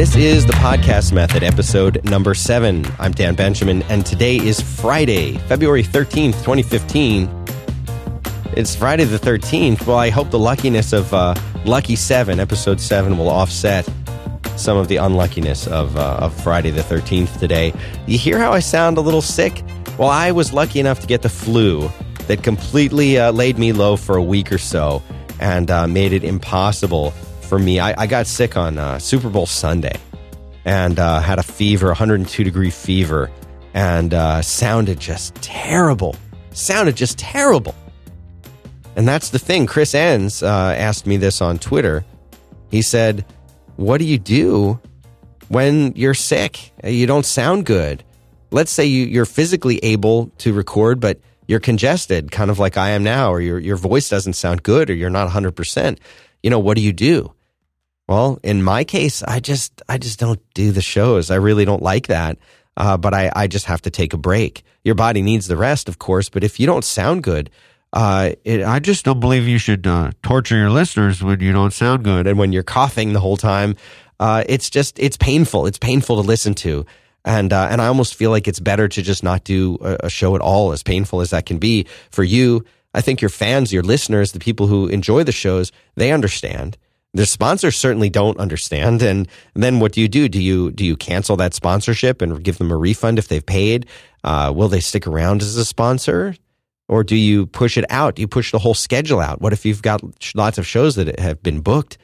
This is the podcast method, episode number seven. I'm Dan Benjamin, and today is Friday, February 13th, 2015. It's Friday the 13th. Well, I hope the luckiness of uh, Lucky 7, episode 7, will offset some of the unluckiness of, uh, of Friday the 13th today. You hear how I sound a little sick? Well, I was lucky enough to get the flu that completely uh, laid me low for a week or so and uh, made it impossible for me. I, I got sick on uh, Super Bowl Sunday and uh, had a fever, 102 degree fever, and uh, sounded just terrible. Sounded just terrible. And that's the thing. Chris Enns uh, asked me this on Twitter. He said, What do you do when you're sick? You don't sound good. Let's say you, you're physically able to record, but you're congested, kind of like I am now, or your, your voice doesn't sound good, or you're not 100%. You know, what do you do? Well, in my case, I just I just don't do the shows. I really don't like that. Uh, but I, I just have to take a break. Your body needs the rest, of course. But if you don't sound good, uh, it, I just don't believe you should uh, torture your listeners when you don't sound good and when you're coughing the whole time. Uh, it's just it's painful. It's painful to listen to, and uh, and I almost feel like it's better to just not do a, a show at all, as painful as that can be for you. I think your fans, your listeners, the people who enjoy the shows, they understand. The sponsors certainly don't understand. And then what do you do? Do you do you cancel that sponsorship and give them a refund if they've paid? Uh, will they stick around as a sponsor? Or do you push it out? Do you push the whole schedule out? What if you've got lots of shows that have been booked?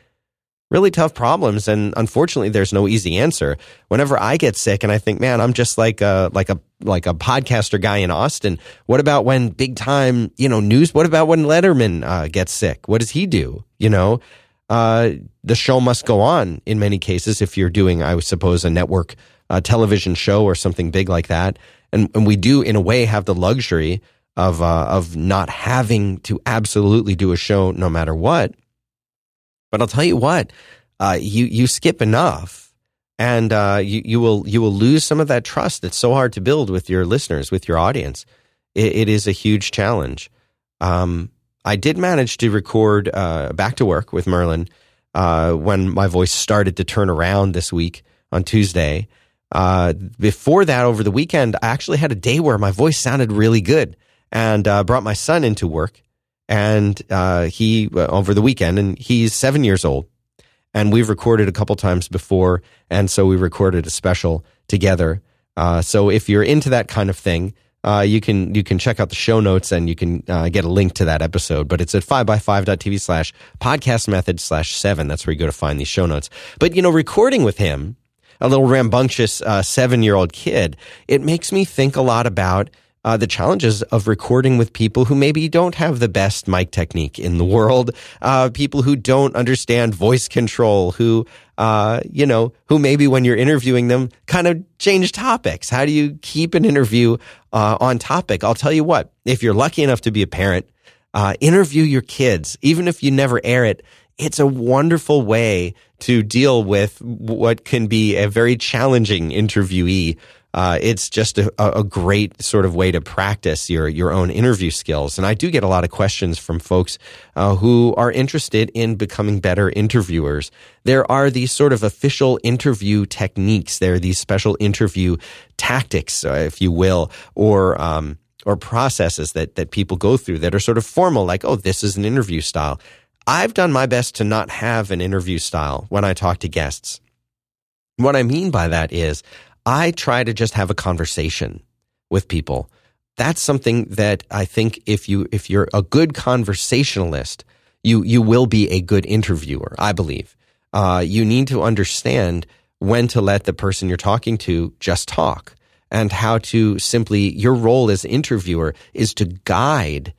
Really tough problems, and unfortunately, there's no easy answer. Whenever I get sick, and I think, man, I'm just like a like a like a podcaster guy in Austin. What about when big time, you know, news? What about when Letterman uh, gets sick? What does he do? You know, uh, the show must go on in many cases if you're doing, I suppose, a network uh, television show or something big like that. And, and we do, in a way, have the luxury of, uh, of not having to absolutely do a show no matter what. But I'll tell you what, uh, you, you skip enough and uh, you, you, will, you will lose some of that trust that's so hard to build with your listeners, with your audience. it, it is a huge challenge. Um, I did manage to record uh, back to work with Merlin uh, when my voice started to turn around this week on Tuesday. Uh, before that, over the weekend, I actually had a day where my voice sounded really good and uh, brought my son into work. And uh, he, uh, over the weekend, and he's seven years old. And we've recorded a couple times before. And so we recorded a special together. so if you're into that kind of thing, uh, you can you can check out the show notes and you can uh, get a link to that episode. But it's at 5by5.tv slash podcast method slash seven. That's where you go to find these show notes. But, you know, recording with him, a little rambunctious uh, seven year old kid, it makes me think a lot about uh, the challenges of recording with people who maybe don't have the best mic technique in the world, uh, people who don't understand voice control, who, uh, you know, who maybe when you're interviewing them kind of change topics. How do you keep an interview uh, on topic? I'll tell you what, if you're lucky enough to be a parent, uh, interview your kids, even if you never air it. It's a wonderful way to deal with what can be a very challenging interviewee uh, it's just a, a, great sort of way to practice your your own interview skills. And I do get a lot of questions from folks uh, who are interested in becoming better interviewers. There are these sort of official interview techniques. There are these special interview tactics, uh, if you will, or um, or processes that that people go through that are sort of formal, like oh, this is an interview style. I've done my best to not have an interview style when I talk to guests. What I mean by that is I try to just have a conversation with people. That's something that I think if you if you're a good conversationalist, you you will be a good interviewer. I believe uh, you need to understand when to let the person you're talking to just talk, and how to simply your role as interviewer is to guide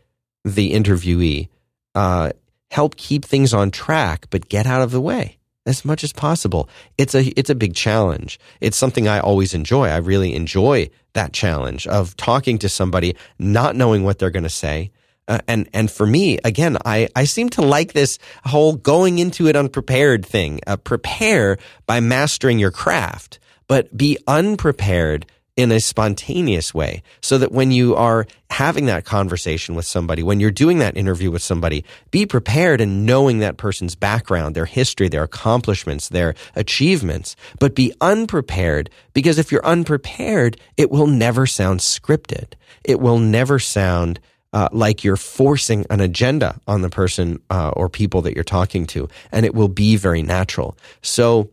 the interviewee, uh, help keep things on track, but get out of the way as much as possible. It's a it's a big challenge. It's something I always enjoy. I really enjoy that challenge of talking to somebody, not knowing what they're going to say. Uh, and and for me, again, I, I seem to like this whole going into it unprepared thing. Uh, prepare by mastering your craft, but be unprepared in a spontaneous way so that when you are having that conversation with somebody, when you're doing that interview with somebody, be prepared and knowing that person's background, their history, their accomplishments, their achievements, but be unprepared because if you're unprepared, it will never sound scripted. It will never sound uh, like you're forcing an agenda on the person uh, or people that you're talking to, and it will be very natural. So,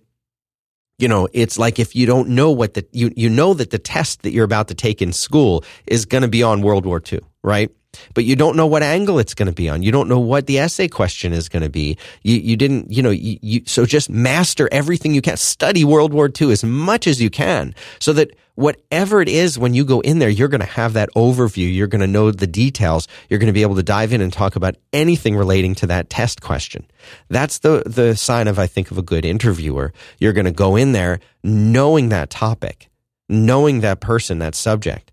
you know, it's like if you don't know what the, you, you know that the test that you're about to take in school is going to be on World War II, right? But you don't know what angle it's going to be on. You don't know what the essay question is going to be. You, you didn't, you know, you, you, so just master everything you can. Study World War II as much as you can so that whatever it is when you go in there, you're going to have that overview. You're going to know the details. You're going to be able to dive in and talk about anything relating to that test question. That's the, the sign of, I think, of a good interviewer. You're going to go in there knowing that topic, knowing that person, that subject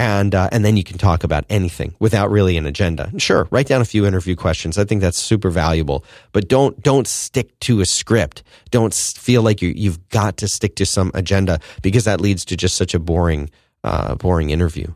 and uh, and then you can talk about anything without really an agenda. Sure, write down a few interview questions. I think that's super valuable, but don't don't stick to a script. Don't feel like you you've got to stick to some agenda because that leads to just such a boring uh, boring interview.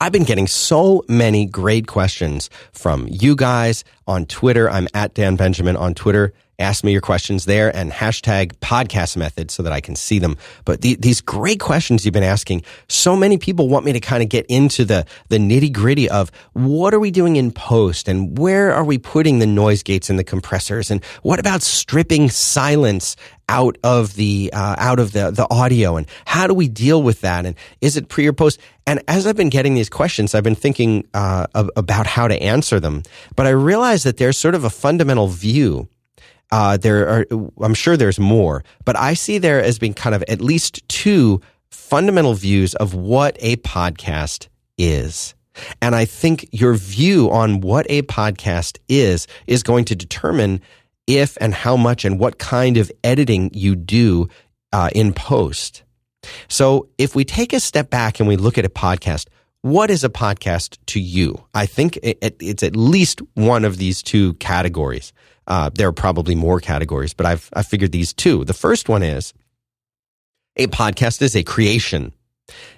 I've been getting so many great questions from you guys on Twitter. I'm at Dan Benjamin on Twitter ask me your questions there and hashtag podcast method so that I can see them. But the, these great questions you've been asking, so many people want me to kind of get into the, the nitty gritty of what are we doing in post and where are we putting the noise gates and the compressors and what about stripping silence out of the uh, out of the the audio and how do we deal with that and is it pre or post and as I've been getting these questions I've been thinking uh, about how to answer them but I realize that there's sort of a fundamental view uh, there are, I'm sure there's more, but I see there as being kind of at least two fundamental views of what a podcast is. And I think your view on what a podcast is is going to determine if and how much and what kind of editing you do uh, in post. So if we take a step back and we look at a podcast, what is a podcast to you? I think it's at least one of these two categories. Uh, there are probably more categories, but I've I figured these two. The first one is a podcast is a creation.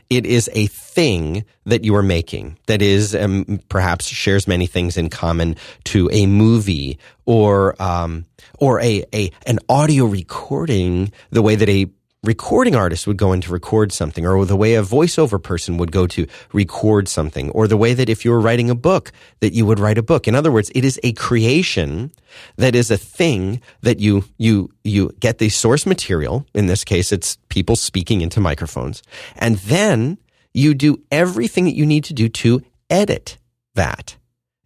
It is a thing that you are making that is um, perhaps shares many things in common to a movie or um, or a, a an audio recording the way that a recording artist would go in to record something, or the way a voiceover person would go to record something, or the way that if you were writing a book, that you would write a book. In other words, it is a creation that is a thing that you, you, you get the source material. In this case, it's people speaking into microphones. And then you do everything that you need to do to edit that.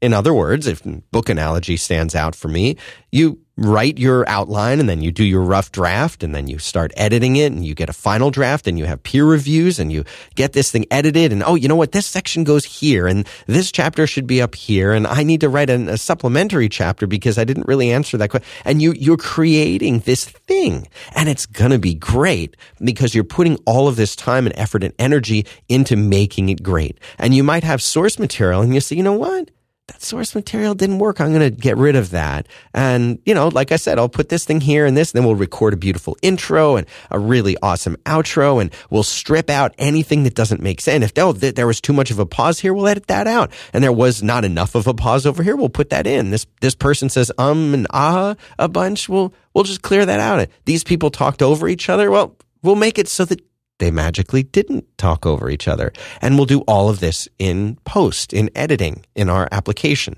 In other words, if book analogy stands out for me, you write your outline and then you do your rough draft and then you start editing it and you get a final draft and you have peer reviews and you get this thing edited and oh, you know what? This section goes here and this chapter should be up here and I need to write a, a supplementary chapter because I didn't really answer that question. And you, you're creating this thing and it's going to be great because you're putting all of this time and effort and energy into making it great. And you might have source material and you say, you know what? That source material didn't work. I'm going to get rid of that. And, you know, like I said, I'll put this thing here and this, and then we'll record a beautiful intro and a really awesome outro, and we'll strip out anything that doesn't make sense. If oh, there was too much of a pause here, we'll edit that out. And there was not enough of a pause over here, we'll put that in. This, this person says um and ah a bunch, we'll, we'll just clear that out. These people talked over each other. Well, we'll make it so that they magically didn't talk over each other. And we'll do all of this in post, in editing, in our application.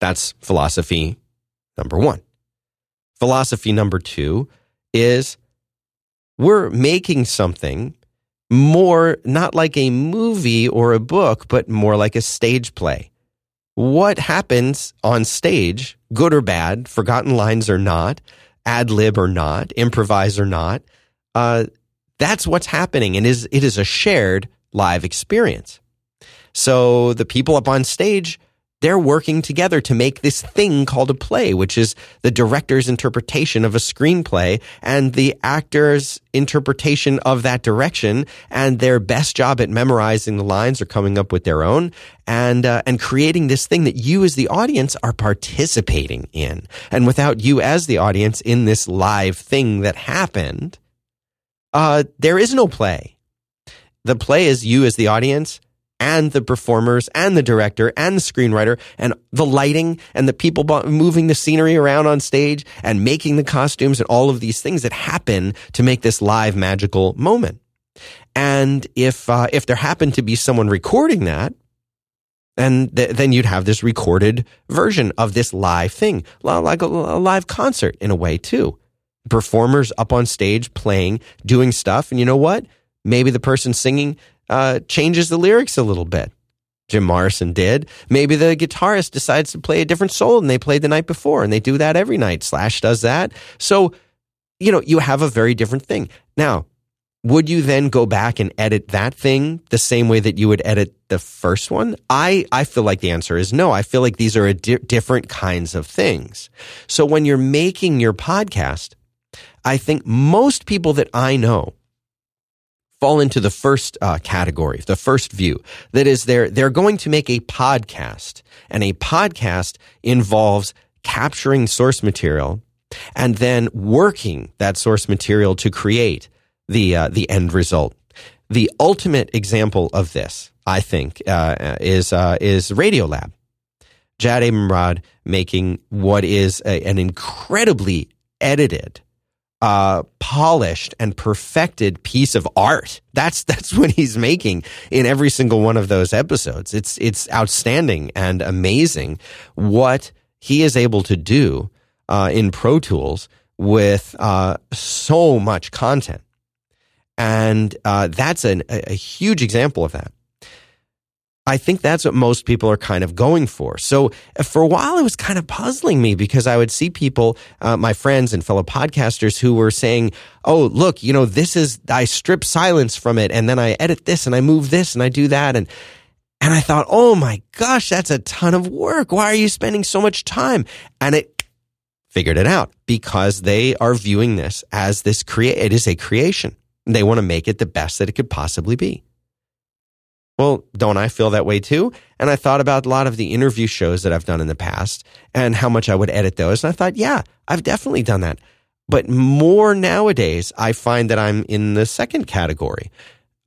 That's philosophy number one. Philosophy number two is we're making something more not like a movie or a book, but more like a stage play. What happens on stage, good or bad, forgotten lines or not, ad lib or not, improvise or not, uh, that's what's happening and is it is a shared live experience. So the people up on stage, they're working together to make this thing called a play, which is the director's interpretation of a screenplay and the actor's interpretation of that direction and their best job at memorizing the lines or coming up with their own and uh, and creating this thing that you as the audience are participating in. And without you as the audience in this live thing that happened, uh, there is no play. The play is you as the audience and the performers and the director and the screenwriter and the lighting and the people moving the scenery around on stage and making the costumes and all of these things that happen to make this live magical moment. And if uh, if there happened to be someone recording that, and th- then you'd have this recorded version of this live thing, like a, a live concert in a way too. Performers up on stage playing, doing stuff, and you know what? Maybe the person singing uh, changes the lyrics a little bit. Jim Morrison did. Maybe the guitarist decides to play a different solo than they played the night before, and they do that every night. Slash does that. So, you know, you have a very different thing. Now, would you then go back and edit that thing the same way that you would edit the first one? I, I feel like the answer is no. I feel like these are di- different kinds of things. So when you're making your podcast, I think most people that I know fall into the first uh, category, the first view. That is, they're they're going to make a podcast, and a podcast involves capturing source material and then working that source material to create the uh, the end result. The ultimate example of this, I think, uh, is uh, is Radiolab. Jad Abumrad making what is a, an incredibly edited uh, polished and perfected piece of art. That's that's what he's making in every single one of those episodes. It's it's outstanding and amazing what he is able to do uh, in Pro Tools with uh, so much content, and uh, that's an, a, a huge example of that. I think that's what most people are kind of going for. So uh, for a while, it was kind of puzzling me because I would see people, uh, my friends and fellow podcasters who were saying, Oh, look, you know, this is, I strip silence from it and then I edit this and I move this and I do that. And, and I thought, Oh my gosh, that's a ton of work. Why are you spending so much time? And it figured it out because they are viewing this as this create, it is a creation. They want to make it the best that it could possibly be. Well, don't I feel that way too? And I thought about a lot of the interview shows that I've done in the past and how much I would edit those. And I thought, yeah, I've definitely done that. But more nowadays, I find that I'm in the second category.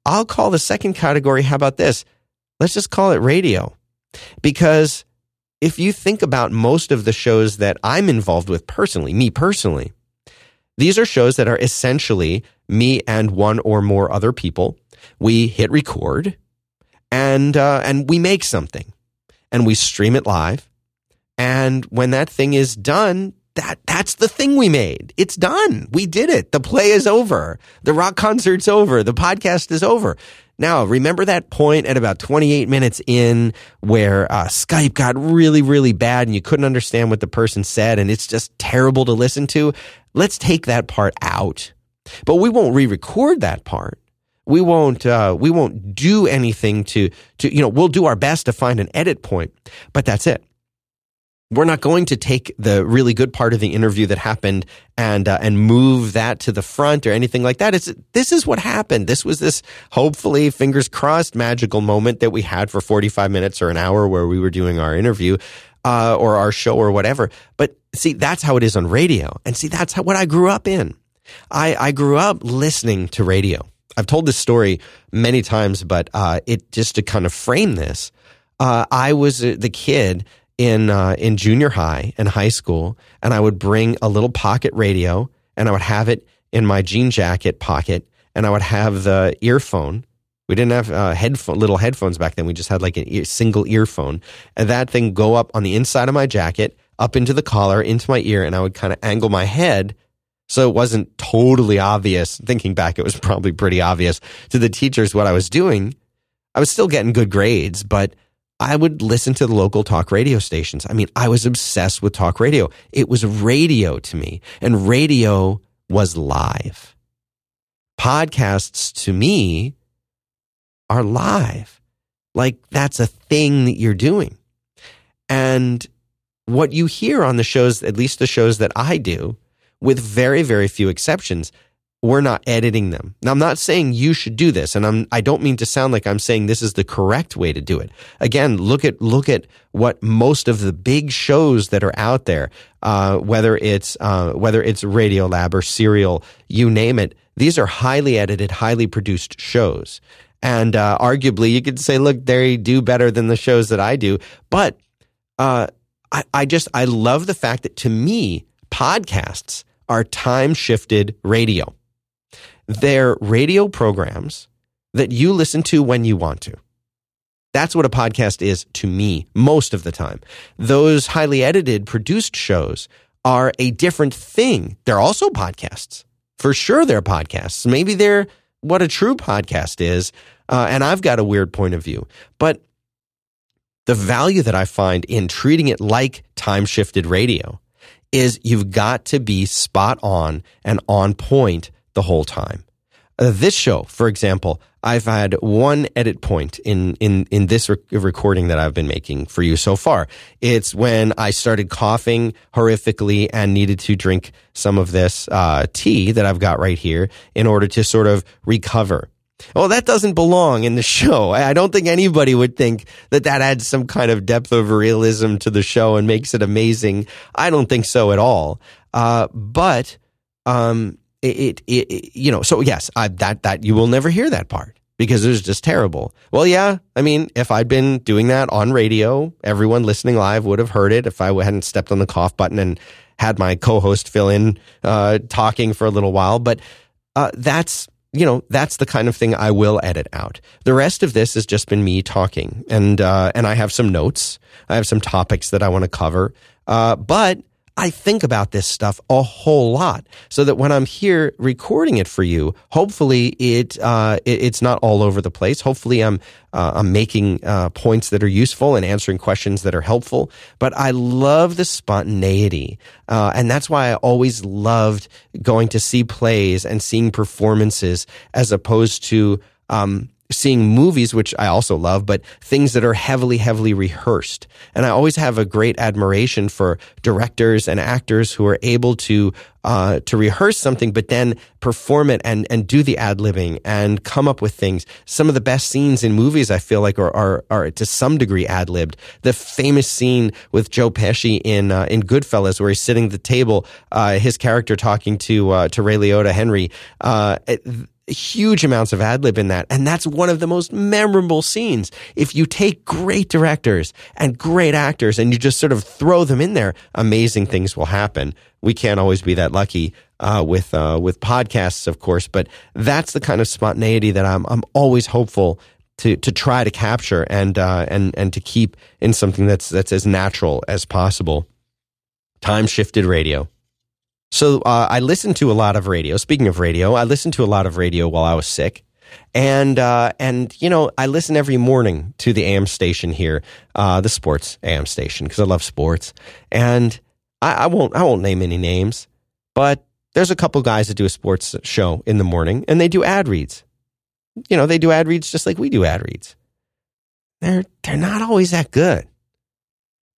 I'll call the second category, how about this? Let's just call it radio. Because if you think about most of the shows that I'm involved with personally, me personally, these are shows that are essentially me and one or more other people. We hit record and uh, and we make something and we stream it live. And when that thing is done, that that's the thing we made. It's done. We did it. The play is over. The rock concert's over. The podcast is over. Now, remember that point at about 28 minutes in where uh, Skype got really, really bad and you couldn't understand what the person said and it's just terrible to listen to? Let's take that part out. But we won't re record that part we won't uh, we won't do anything to to you know we'll do our best to find an edit point but that's it we're not going to take the really good part of the interview that happened and uh, and move that to the front or anything like that. It's this is what happened. This was this hopefully fingers crossed magical moment that we had for 45 minutes or an hour where we were doing our interview uh, or our show or whatever. But see, that's how it is on radio, and see that's how, what I grew up in. I, I grew up listening to radio. I've told this story many times, but uh, it just to kind of frame this. Uh, I was uh, the kid in uh, in junior high and high school, and I would bring a little pocket radio, and I would have it in my jean jacket pocket, and I would have the earphone. We didn't have uh, headphone, little headphones back then. We just had like a ear, single earphone, and that thing go up on the inside of my jacket, up into the collar, into my ear, and I would kind of angle my head so it wasn't totally obvious. Thinking back, it was probably pretty obvious to the teachers what I was doing. I was still getting good grades, but I would listen to the local talk radio stations. I mean, I was obsessed with talk radio. It was radio to me, and radio was live. Podcasts to me are live. Like that's a thing that you're doing. And what you hear on the shows, at least the shows that I do, with very, very few exceptions, we're not editing them. Now, I'm not saying you should do this, and I'm, I don't mean to sound like I'm saying this is the correct way to do it. Again, look at look at what most of the big shows that are out there, uh, whether it's uh, whether it's Radiolab or Serial, you name it, These are highly edited, highly produced shows. And uh, arguably, you could say, look, they do better than the shows that I do. But uh, I, I just, I love the fact that to me, podcasts are time shifted radio. They're radio programs that you listen to when you want to. That's what a podcast is to me most of the time. Those highly edited, produced shows are a different thing. They're also podcasts. For sure, they're podcasts. Maybe they're what a true podcast is. Uh, and I've got a weird point of view. But the value that I find in treating it like time shifted radio is you've got to be spot on and on point the whole time. Uh, this show, for example, I've had one edit point in in in this rec- recording that I've been making for you so far. It's when I started coughing horrifically and needed to drink some of this uh, tea that I've got right here in order to sort of recover. Well, that doesn't belong in the show. I don't think anybody would think that that adds some kind of depth of realism to the show and makes it amazing. I don't think so at all. Uh, but um, it, it, it, you know, so yes, I, that, that you will never hear that part because it was just terrible. Well, yeah, I mean, if I'd been doing that on radio, everyone listening live would have heard it if I hadn't stepped on the cough button and had my co-host fill in, uh, talking for a little while. But, uh, that's, you know, that's the kind of thing I will edit out. The rest of this has just been me talking and, uh, and I have some notes. I have some topics that I want to cover. Uh, but I think about this stuff a whole lot so that when I'm here recording it for you, hopefully it, uh, it it's not all over the place. Hopefully I'm, uh, I'm making, uh, points that are useful and answering questions that are helpful. But I love the spontaneity. Uh, and that's why I always loved going to see plays and seeing performances as opposed to, um, seeing movies, which I also love, but things that are heavily, heavily rehearsed. And I always have a great admiration for directors and actors who are able to uh, to rehearse something, but then perform it and and do the ad libbing and come up with things. Some of the best scenes in movies, I feel like, are are, are to some degree ad libbed. The famous scene with Joe Pesci in uh, in Goodfellas, where he's sitting at the table, uh, his character talking to uh, to Ray Liotta, Henry. Uh, it, huge amounts of ad lib in that. And that's one of the most memorable scenes. If you take great directors and great actors and you just sort of throw them in there, amazing things will happen. We can't always be that lucky uh, with uh, with podcasts, of course, but that's the kind of spontaneity that I'm I'm always hopeful to to try to capture and uh, and and to keep in something that's that's as natural as possible. Time shifted radio. So uh, I listened to a lot of radio. Speaking of radio, I listened to a lot of radio while I was sick, and uh, and you know I listen every morning to the AM station here, uh, the sports AM station because I love sports, and I, I, won't I won't name any names, but there's a couple guys that do a sports show in the morning, and they do ad reads. You know they do ad reads just like we do ad reads. They're they're not always that good.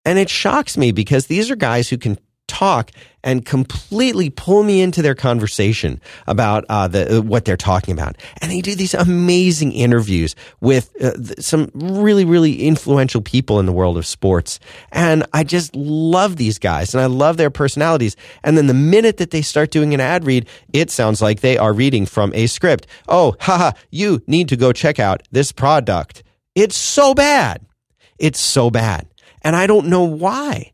And it shocks me because these are guys who can talk and completely pull me into their conversation about uh, the what they're talking about. And they do these amazing interviews with uh, some really really influential people in the world of sports. And I just love these guys and I love their personalities. And then the minute that they start doing an ad read, it sounds like they are reading from a script. Oh, haha, you need to go check out this product. It's so bad. It's so bad. And I don't know why.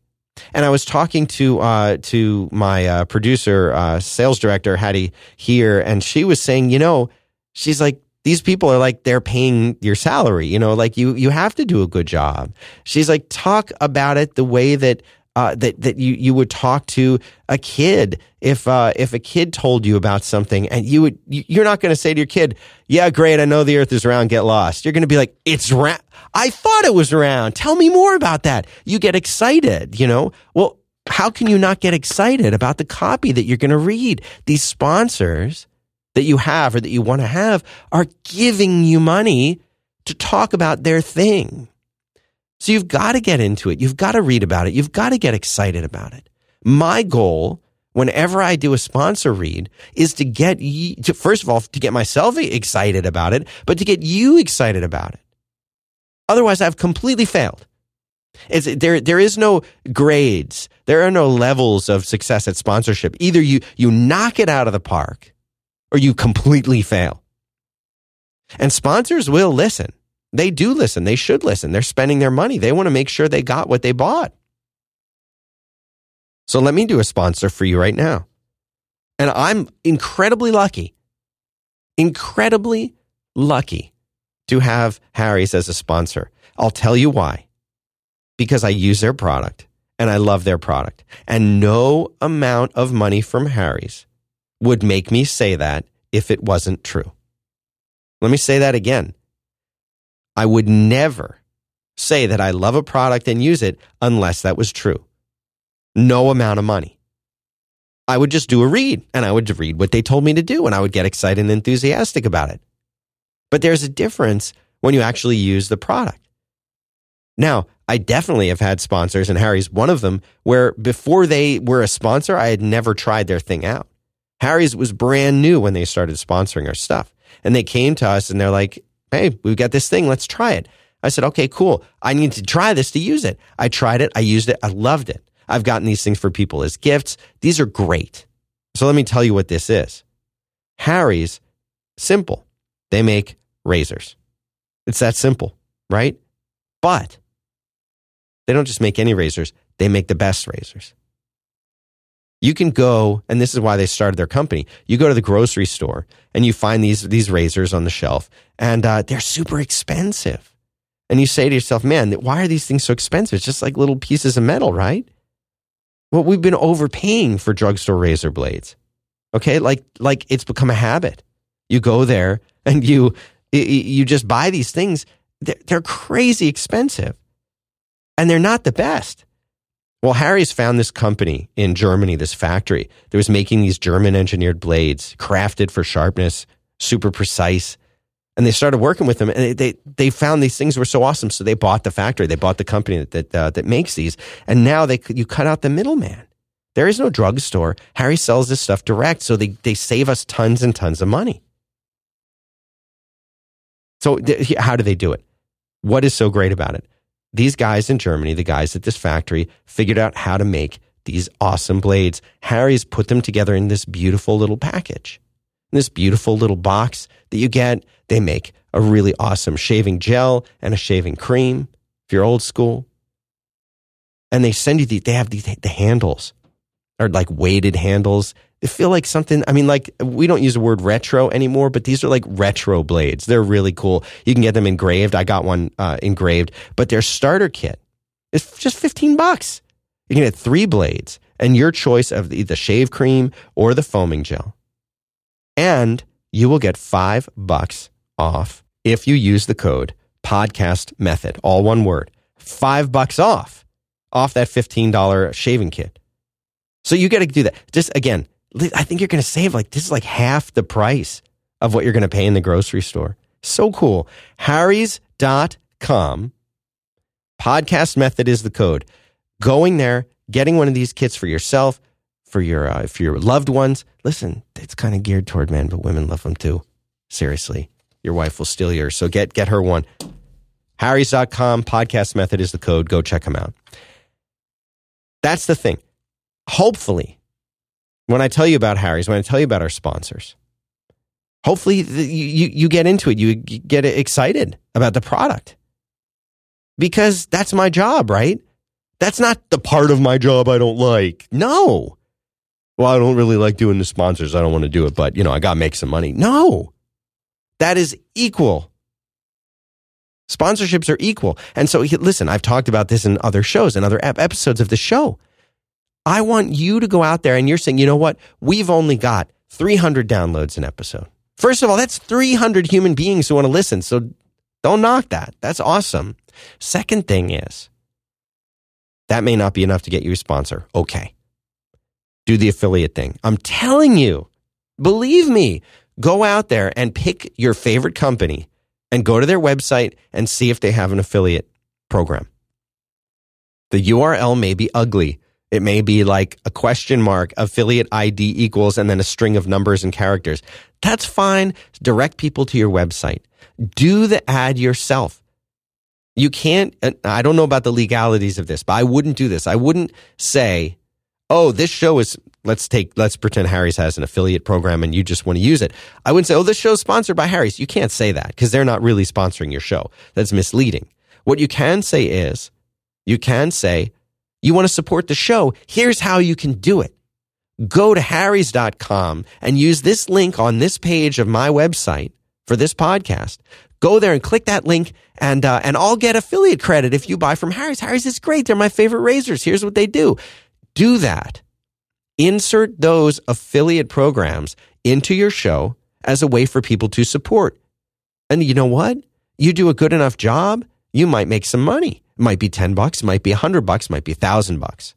And I was talking to uh, to my uh, producer, uh, sales director Hattie here, and she was saying, you know, she's like, these people are like they're paying your salary, you know, like you you have to do a good job. She's like, talk about it the way that uh, that that you you would talk to a kid if uh, if a kid told you about something and you would you're not going to say to your kid, "Yeah, great, I know the Earth is round. Get lost." You're going to be like, "It's round. I thought it was round. Tell me more about that." You get excited, you know. Well, how can you not get excited about the copy that you're going to read? These sponsors that you have or that you want to have are giving you money to talk about their thing. So you've got to get into it. You've got to read about it. You've got to get excited about it. My goal whenever I do a sponsor read is to get you, to, first of all, to get myself excited about it, but to get you excited about it. Otherwise, I've completely failed. It's, there, there is no grades. There are no levels of success at sponsorship. Either you, you knock it out of the park or you completely fail. And sponsors will listen. They do listen. They should listen. They're spending their money. They want to make sure they got what they bought. So let me do a sponsor for you right now. And I'm incredibly lucky, incredibly lucky to have Harry's as a sponsor. I'll tell you why. Because I use their product and I love their product. And no amount of money from Harry's would make me say that if it wasn't true. Let me say that again. I would never say that I love a product and use it unless that was true. No amount of money. I would just do a read and I would read what they told me to do and I would get excited and enthusiastic about it. But there's a difference when you actually use the product. Now, I definitely have had sponsors, and Harry's one of them, where before they were a sponsor, I had never tried their thing out. Harry's was brand new when they started sponsoring our stuff. And they came to us and they're like, hey, we've got this thing, let's try it. I said, okay, cool. I need to try this to use it. I tried it, I used it, I loved it. I've gotten these things for people as gifts. These are great. So let me tell you what this is. Harry's, simple. They make razors. It's that simple, right? But they don't just make any razors, they make the best razors. You can go, and this is why they started their company. You go to the grocery store and you find these, these razors on the shelf, and uh, they're super expensive. And you say to yourself, man, why are these things so expensive? It's just like little pieces of metal, right? Well, we've been overpaying for drugstore razor blades. Okay, like like it's become a habit. You go there and you you just buy these things. They're, they're crazy expensive, and they're not the best. Well, Harry's found this company in Germany, this factory that was making these German engineered blades, crafted for sharpness, super precise. And they started working with them, and they, they, found these things were so awesome. So they bought the factory, they bought the company that that, uh, that makes these, and now they you cut out the middleman. There is no drugstore. Harry sells this stuff direct, so they they save us tons and tons of money. So th- how do they do it? What is so great about it? These guys in Germany, the guys at this factory, figured out how to make these awesome blades. Harry's put them together in this beautiful little package, in this beautiful little box that you get. They make a really awesome shaving gel and a shaving cream if you're old school. And they send you the, they have the, the handles are like weighted handles. They feel like something. I mean, like we don't use the word retro anymore, but these are like retro blades. They're really cool. You can get them engraved. I got one uh, engraved, but their starter kit is just 15 bucks. You can get three blades and your choice of the, the shave cream or the foaming gel. And you will get five bucks off if you use the code podcast method, all one word. Five bucks off, off that $15 shaving kit. So you got to do that. Just again, I think you're going to save like, this is like half the price of what you're going to pay in the grocery store. So cool. Harry's.com. Podcast method is the code. Going there, getting one of these kits for yourself, for your, uh, for your loved ones. Listen, it's kind of geared toward men, but women love them too. Seriously. Your wife will steal yours. So get, get her one. Harry's.com. Podcast method is the code. Go check them out. That's the thing. Hopefully, when I tell you about Harry's, when I tell you about our sponsors, hopefully you, you get into it. You get excited about the product because that's my job, right? That's not the part of my job I don't like. No. Well, I don't really like doing the sponsors. I don't want to do it, but you know, I got to make some money. No. That is equal. Sponsorships are equal. And so listen, I've talked about this in other shows and other episodes of the show. I want you to go out there and you're saying, you know what? We've only got 300 downloads an episode. First of all, that's 300 human beings who want to listen. So don't knock that. That's awesome. Second thing is, that may not be enough to get you a sponsor. Okay. Do the affiliate thing. I'm telling you, believe me, go out there and pick your favorite company and go to their website and see if they have an affiliate program. The URL may be ugly, it may be like a question mark, affiliate ID equals, and then a string of numbers and characters. That's fine. Direct people to your website. Do the ad yourself. You can't, uh, I don't know about the legalities of this, but I wouldn't do this. I wouldn't say, oh, this show is let's take let's pretend Harry's has an affiliate program and you just want to use it. I wouldn't say, oh, this show's sponsored by Harry's. You can't say that because they're not really sponsoring your show. That's misleading. What you can say is, you can say, you want to support the show. Here's how you can do it. Go to harrys.com and use this link on this page of my website for this podcast. Go there and click that link and, uh, and I'll get affiliate credit if you buy from Harry's. Harry's is great. They're my favorite razors. Here's what they do. Do that insert those affiliate programs into your show as a way for people to support. And you know what? You do a good enough job, you might make some money. It might be 10 bucks, might be 100 bucks, might be 1000 bucks.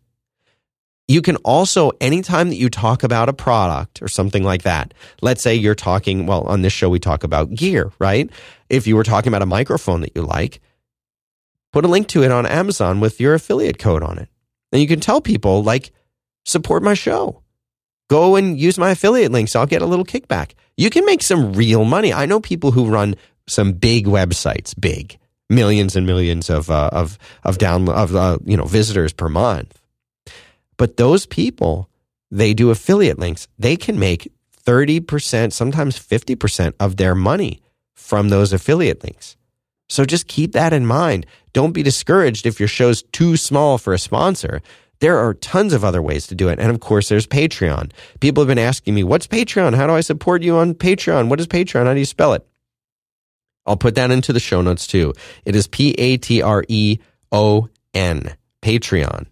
You can also, anytime that you talk about a product or something like that, let's say you're talking, well, on this show, we talk about gear, right? If you were talking about a microphone that you like, put a link to it on Amazon with your affiliate code on it. And you can tell people, like, support my show. Go and use my affiliate links. I'll get a little kickback. You can make some real money. I know people who run some big websites, big millions and millions of uh, of of down of uh, you know visitors per month. But those people, they do affiliate links. They can make thirty percent, sometimes fifty percent of their money from those affiliate links. So just keep that in mind. Don't be discouraged if your show's too small for a sponsor. There are tons of other ways to do it. And of course, there's Patreon. People have been asking me, what's Patreon? How do I support you on Patreon? What is Patreon? How do you spell it? I'll put that into the show notes too. It is P A T R E O N, Patreon.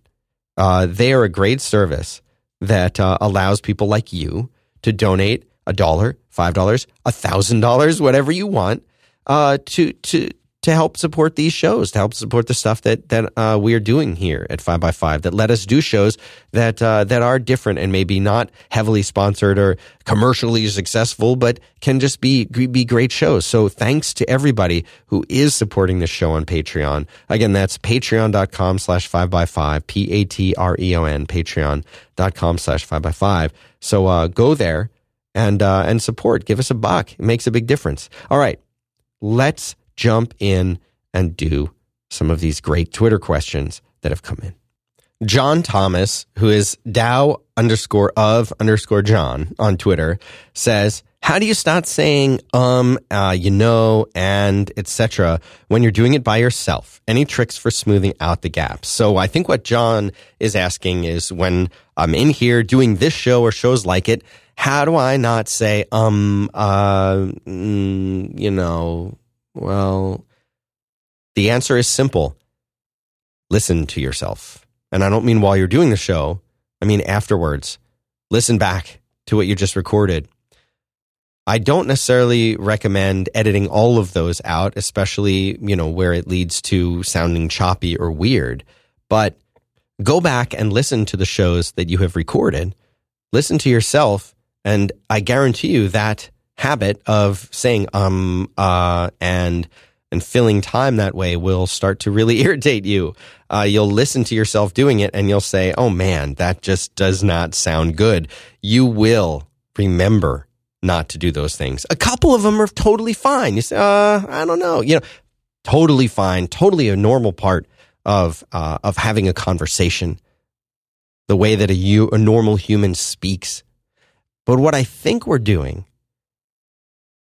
Uh, they are a great service that uh, allows people like you to donate a dollar, five dollars, a thousand dollars, whatever you want, uh, to to to help support these shows, to help support the stuff that that uh, we are doing here at Five by Five. That let us do shows that uh, that are different and maybe not heavily sponsored or commercially successful, but can just be be great shows. So thanks to everybody who is supporting this show on Patreon. Again, that's patreon.com slash five by five, P A T R E O N, patreon.com slash five by five. So uh, go there and uh, and support. Give us a buck. It makes a big difference. All right. Let's jump in and do some of these great Twitter questions that have come in. John Thomas, who is Dow underscore of underscore John on Twitter, says, "How do you start saying um, uh, you know, and etc. when you're doing it by yourself? Any tricks for smoothing out the gaps?" So I think what John is asking is, when I'm in here doing this show or shows like it, how do I not say um, uh, mm, you know, well, the answer is simple listen to yourself. And I don't mean while you're doing the show, I mean afterwards. Listen back to what you just recorded. I don't necessarily recommend editing all of those out, especially, you know, where it leads to sounding choppy or weird. But go back and listen to the shows that you have recorded. Listen to yourself, and I guarantee you that habit of saying um uh and and filling time that way will start to really irritate you. Uh, you'll listen to yourself doing it and you'll say, "Oh man, that just does not sound good." You will remember not to do those things. A couple of them are totally fine. You say, "Uh, I don't know," you know, totally fine, totally a normal part of uh, of having a conversation. The way that a, a normal human speaks. But what I think we're doing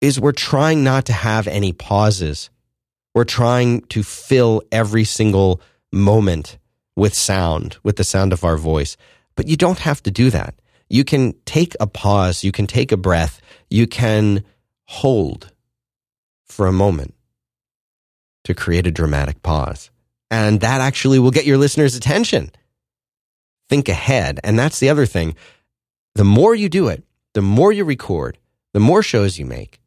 is we're trying not to have any pauses. We're trying to fill every single moment with sound, with the sound of our voice. But you don't have to do that. You can take a pause, you can take a breath, you can hold for a moment to create a dramatic pause. And that actually will get your listeners' attention. Think ahead. And that's the other thing. The more you do it, the more you record, the more shows you make,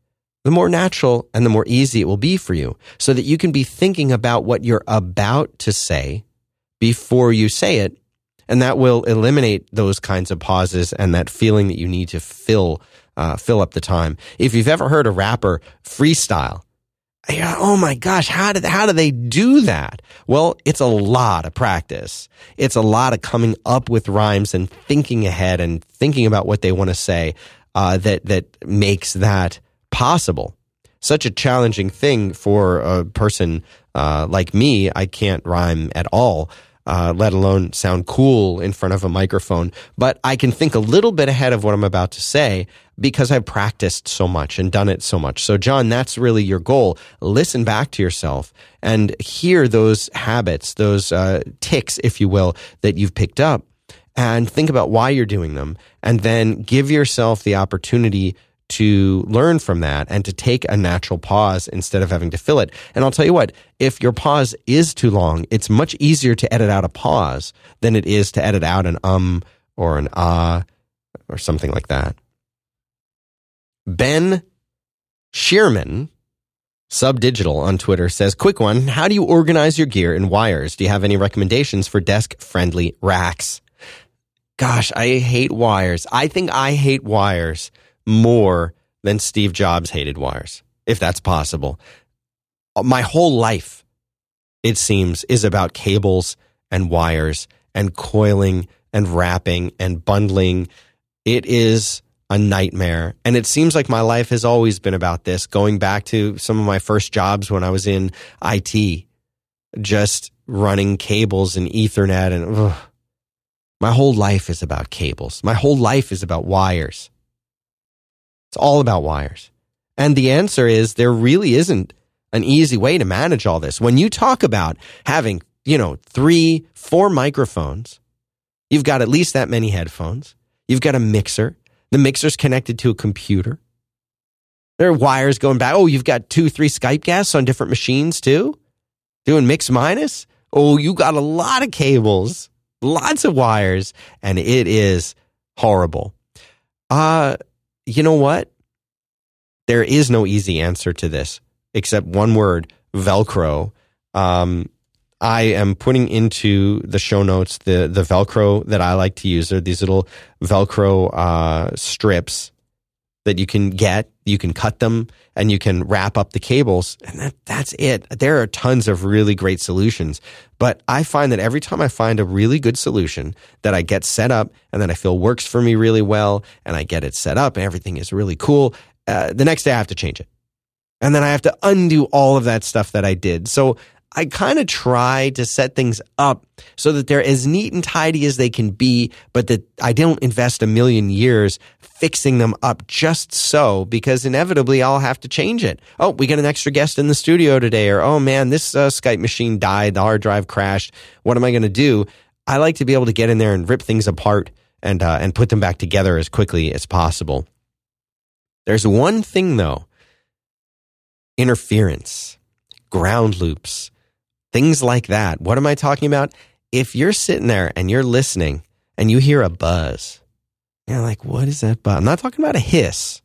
the more natural and the more easy it will be for you so that you can be thinking about what you're about to say before you say it. And that will eliminate those kinds of pauses and that feeling that you need to fill, uh, fill up the time. If you've ever heard a rapper freestyle, oh my gosh, how did, how do they do that? Well, it's a lot of practice. It's a lot of coming up with rhymes and thinking ahead and thinking about what they want to say, uh, that, that makes that possible. Such a challenging thing for a person uh, like me. I can't rhyme at all. uh, let alone sound cool in front of a microphone. But I can think a little bit ahead of what I'm about to say because I've practiced so much and done it so much. So, John, that's really your goal. Listen back to yourself and hear those habits, those uh, ticks, if you will, that you've picked up and think about why you're doing them. And then give yourself the opportunity to learn from that and to take a natural pause instead of having to fill it. And I'll tell you what, if your pause is too long, it's much easier to edit out a pause than it is to edit out an um or an ah or something like that. Ben Shearman, Subdigital on Twitter says, quick one. How do you organize your gear in wires? Do you have any recommendations for desk friendly racks? Gosh, I hate wires. I think I hate wires more than Steve Jobs hated wires, if that's possible. Uh, my whole life, it seems, is about cables and wires and coiling and wrapping and bundling. It is a nightmare. And it seems like my life has always been about this, going back to some of my first jobs when I was in IT, just running cables and Ethernet. And ugh. my whole life is about cables. My whole life is about wires. It's all about wires. And the answer is there really isn't an easy way to manage all this. When you talk about having, you know, three, four microphones, you've got at least that many headphones, you've got a mixer, the mixer's connected to a computer. There are wires going back. Oh, you've got two, three Skype guests on different machines too? Doing mix minus? Oh, you got a lot of cables, lots of wires, and it is horrible. Uh, you know what? There is no easy answer to this except one word Velcro. Um, I am putting into the show notes the, the Velcro that I like to use. They're these little Velcro uh, strips that you can get. You can cut them and you can wrap up the cables, and that, that's it. There are tons of really great solutions. But I find that every time I find a really good solution that I get set up and that I feel works for me really well, and I get it set up and everything is really cool, uh, the next day I have to change it. And then I have to undo all of that stuff that I did. So I kind of try to set things up so that they're as neat and tidy as they can be, but that I don't invest a million years fixing them up just so because inevitably I'll have to change it. Oh, we got an extra guest in the studio today, or oh man, this uh, Skype machine died, the hard drive crashed. What am I going to do? I like to be able to get in there and rip things apart and uh, and put them back together as quickly as possible. There's one thing though interference, ground loops things like that. What am I talking about? If you're sitting there and you're listening and you hear a buzz, you're like, what is that buzz? I'm not talking about a hiss.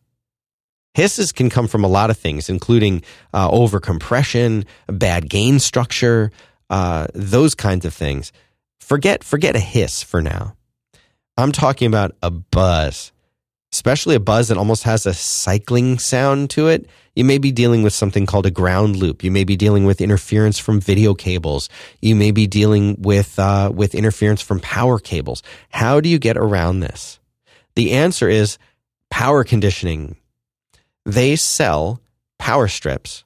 Hisses can come from a lot of things, including uh, overcompression, bad gain structure, uh, those kinds of things. Forget forget a hiss for now. I'm talking about a buzz especially a buzz that almost has a cycling sound to it, you may be dealing with something called a ground loop. You may be dealing with interference from video cables. You may be dealing with uh, with interference from power cables. How do you get around this? The answer is power conditioning. They sell power strips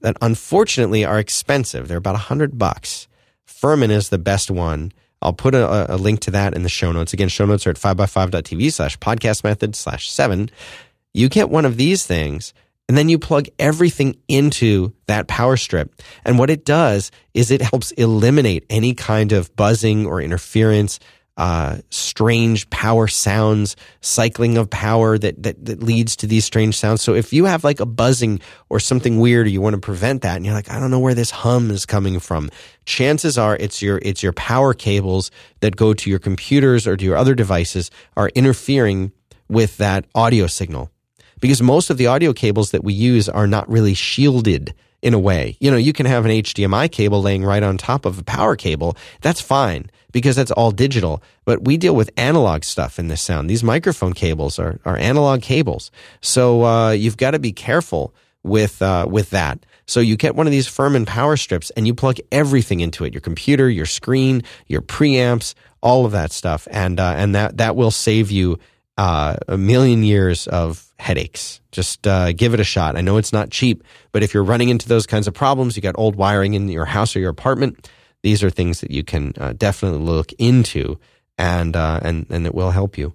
that unfortunately are expensive. They're about a hundred bucks. Furman is the best one I'll put a, a, link to that in the show notes. Again, show notes are at 5by5.tv slash podcast method slash seven. You get one of these things and then you plug everything into that power strip. And what it does is it helps eliminate any kind of buzzing or interference uh, strange power sounds, cycling of power that, that that leads to these strange sounds. So if you have like a buzzing or something weird, or you want to prevent that, and you're like, I don't know where this hum is coming from, chances are it's your it's your power cables that go to your computers or to your other devices are interfering with that audio signal. Because most of the audio cables that we use are not really shielded in a way. You know, you can have an HDMI cable laying right on top of a power cable. That's fine because that's all digital. But we deal with analog stuff in this sound. These microphone cables are, are analog cables. So uh, you've got to be careful with uh, with that. So you get one of these Furman power strips and you plug everything into it: your computer, your screen, your preamps, all of that stuff, and uh, and that that will save you uh, a million years of headaches. Just uh, give it a shot. I know it's not cheap, but if you're running into those kinds of problems, you got old wiring in your house or your apartment, these are things that you can uh, definitely look into, and uh, and and it will help you.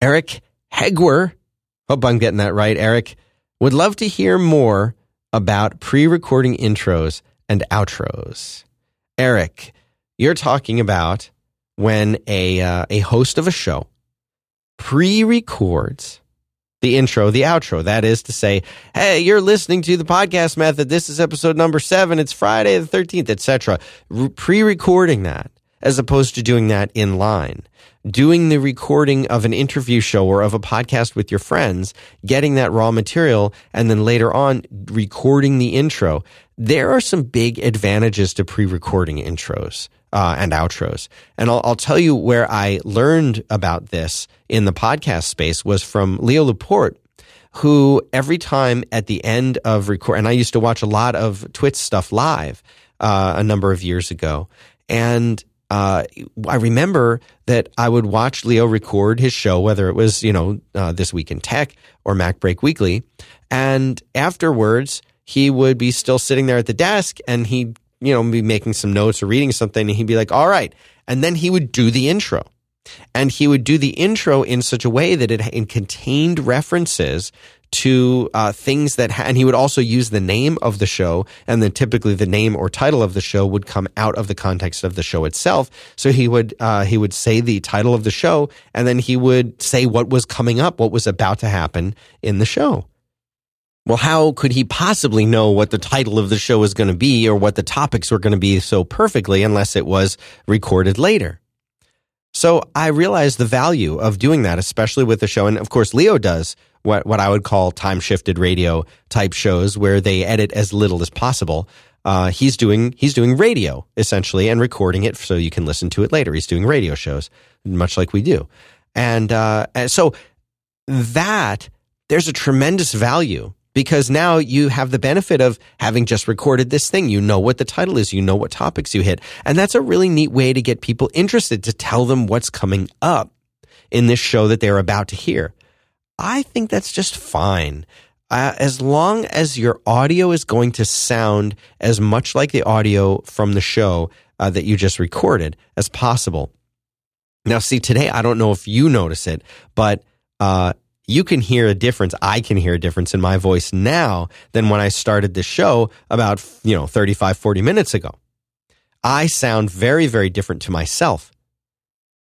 Eric Hegwer, hope I'm getting that right. Eric would love to hear more about pre-recording intros and outros. Eric, you're talking about when a uh, a host of a show pre-records the intro, the outro. That is to say, hey, you're listening to the podcast method. This is episode number seven. It's Friday the 13th, etc. Pre-recording that as opposed to doing that in line. Doing the recording of an interview show or of a podcast with your friends, getting that raw material, and then later on recording the intro. There are some big advantages to pre-recording intros uh, and outros. And I'll, I'll, tell you where I learned about this in the podcast space was from Leo Laporte, who every time at the end of record, and I used to watch a lot of TWiT stuff live uh, a number of years ago, and uh, I remember that I would watch Leo record his show, whether it was you know uh, this week in tech or MacBreak Weekly, and afterwards he would be still sitting there at the desk and he'd you know, be making some notes or reading something, and he'd be like, all right. And then he would do the intro. And he would do the intro in such a way that it contained references to uh, things that, ha- and he would also use the name of the show, and then typically the name or title of the show would come out of the context of the show itself. So he would uh, he would say the title of the show, and then he would say what was coming up, what was about to happen in the show. Well, how could he possibly know what the title of the show was going to be or what the topics were going to be so perfectly unless it was recorded later? So I realized the value of doing that, especially with the show. And of course, Leo does what, what I would call time shifted radio type shows where they edit as little as possible. Uh, he's doing, he's doing radio essentially and recording it so you can listen to it later. He's doing radio shows, much like we do. And, uh, and so that there's a tremendous value because now you have the benefit of having just recorded this thing. You know what the title is. You know what topics you hit. And that's a really neat way to get people interested to tell them what's coming up in this show that they're about to hear. I think that's just fine. Uh, as long as your audio is going to sound as much like the audio from the show uh, that you just recorded as possible. Now, see, today, I don't know if you notice it, but uh, you can hear a difference. I can hear a difference in my voice now than when I started the show about, you know, 35, 40 minutes ago. I sound very, very different to myself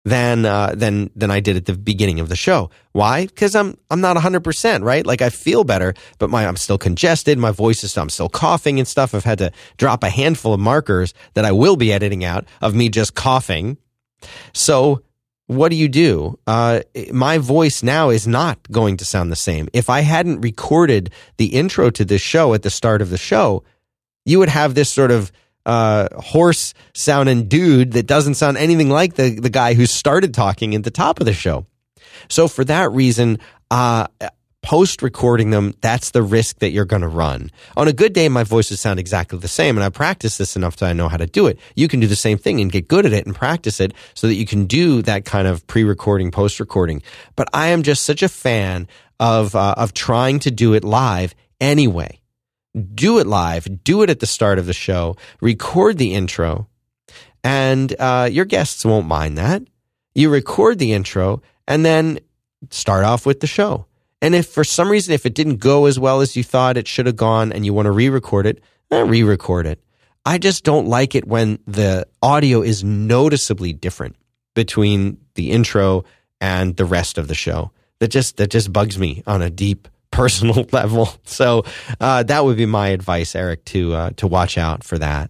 than uh, than than I did at the beginning of the show. Why? Because I'm I'm not 100 percent right. Like I feel better, but my I'm still congested. My voice is I'm still coughing and stuff. I've had to drop a handful of markers that I will be editing out of me just coughing. So what do you do? Uh, my voice now is not going to sound the same. If I hadn't recorded the intro to this show at the start of the show, you would have this sort of uh, hoarse sounding dude that doesn't sound anything like the, the guy who started talking at the top of the show. So for that reason, uh, post recording them, that's the risk that you're going to run. On a good day, my voices sound exactly the same. And I practice this enough that I know how to do it. You can do the same thing and get good at it and practice it so that you can do that kind of pre recording, post recording. But I am just such a fan of, uh, of trying to do it live anyway. Do it live, do it at the start of the show, record the intro, and uh, your guests won't mind that. You record the intro and then start off with the show and if for some reason, if it didn't go as well as you thought it should have gone and you want to re record it, eh, re record it. I just don't like it when the audio is noticeably different between the intro and the rest of the show. That just that just bugs me on a deep personal level. So uh, that would be my advice, Eric, to uh, to watch out for that.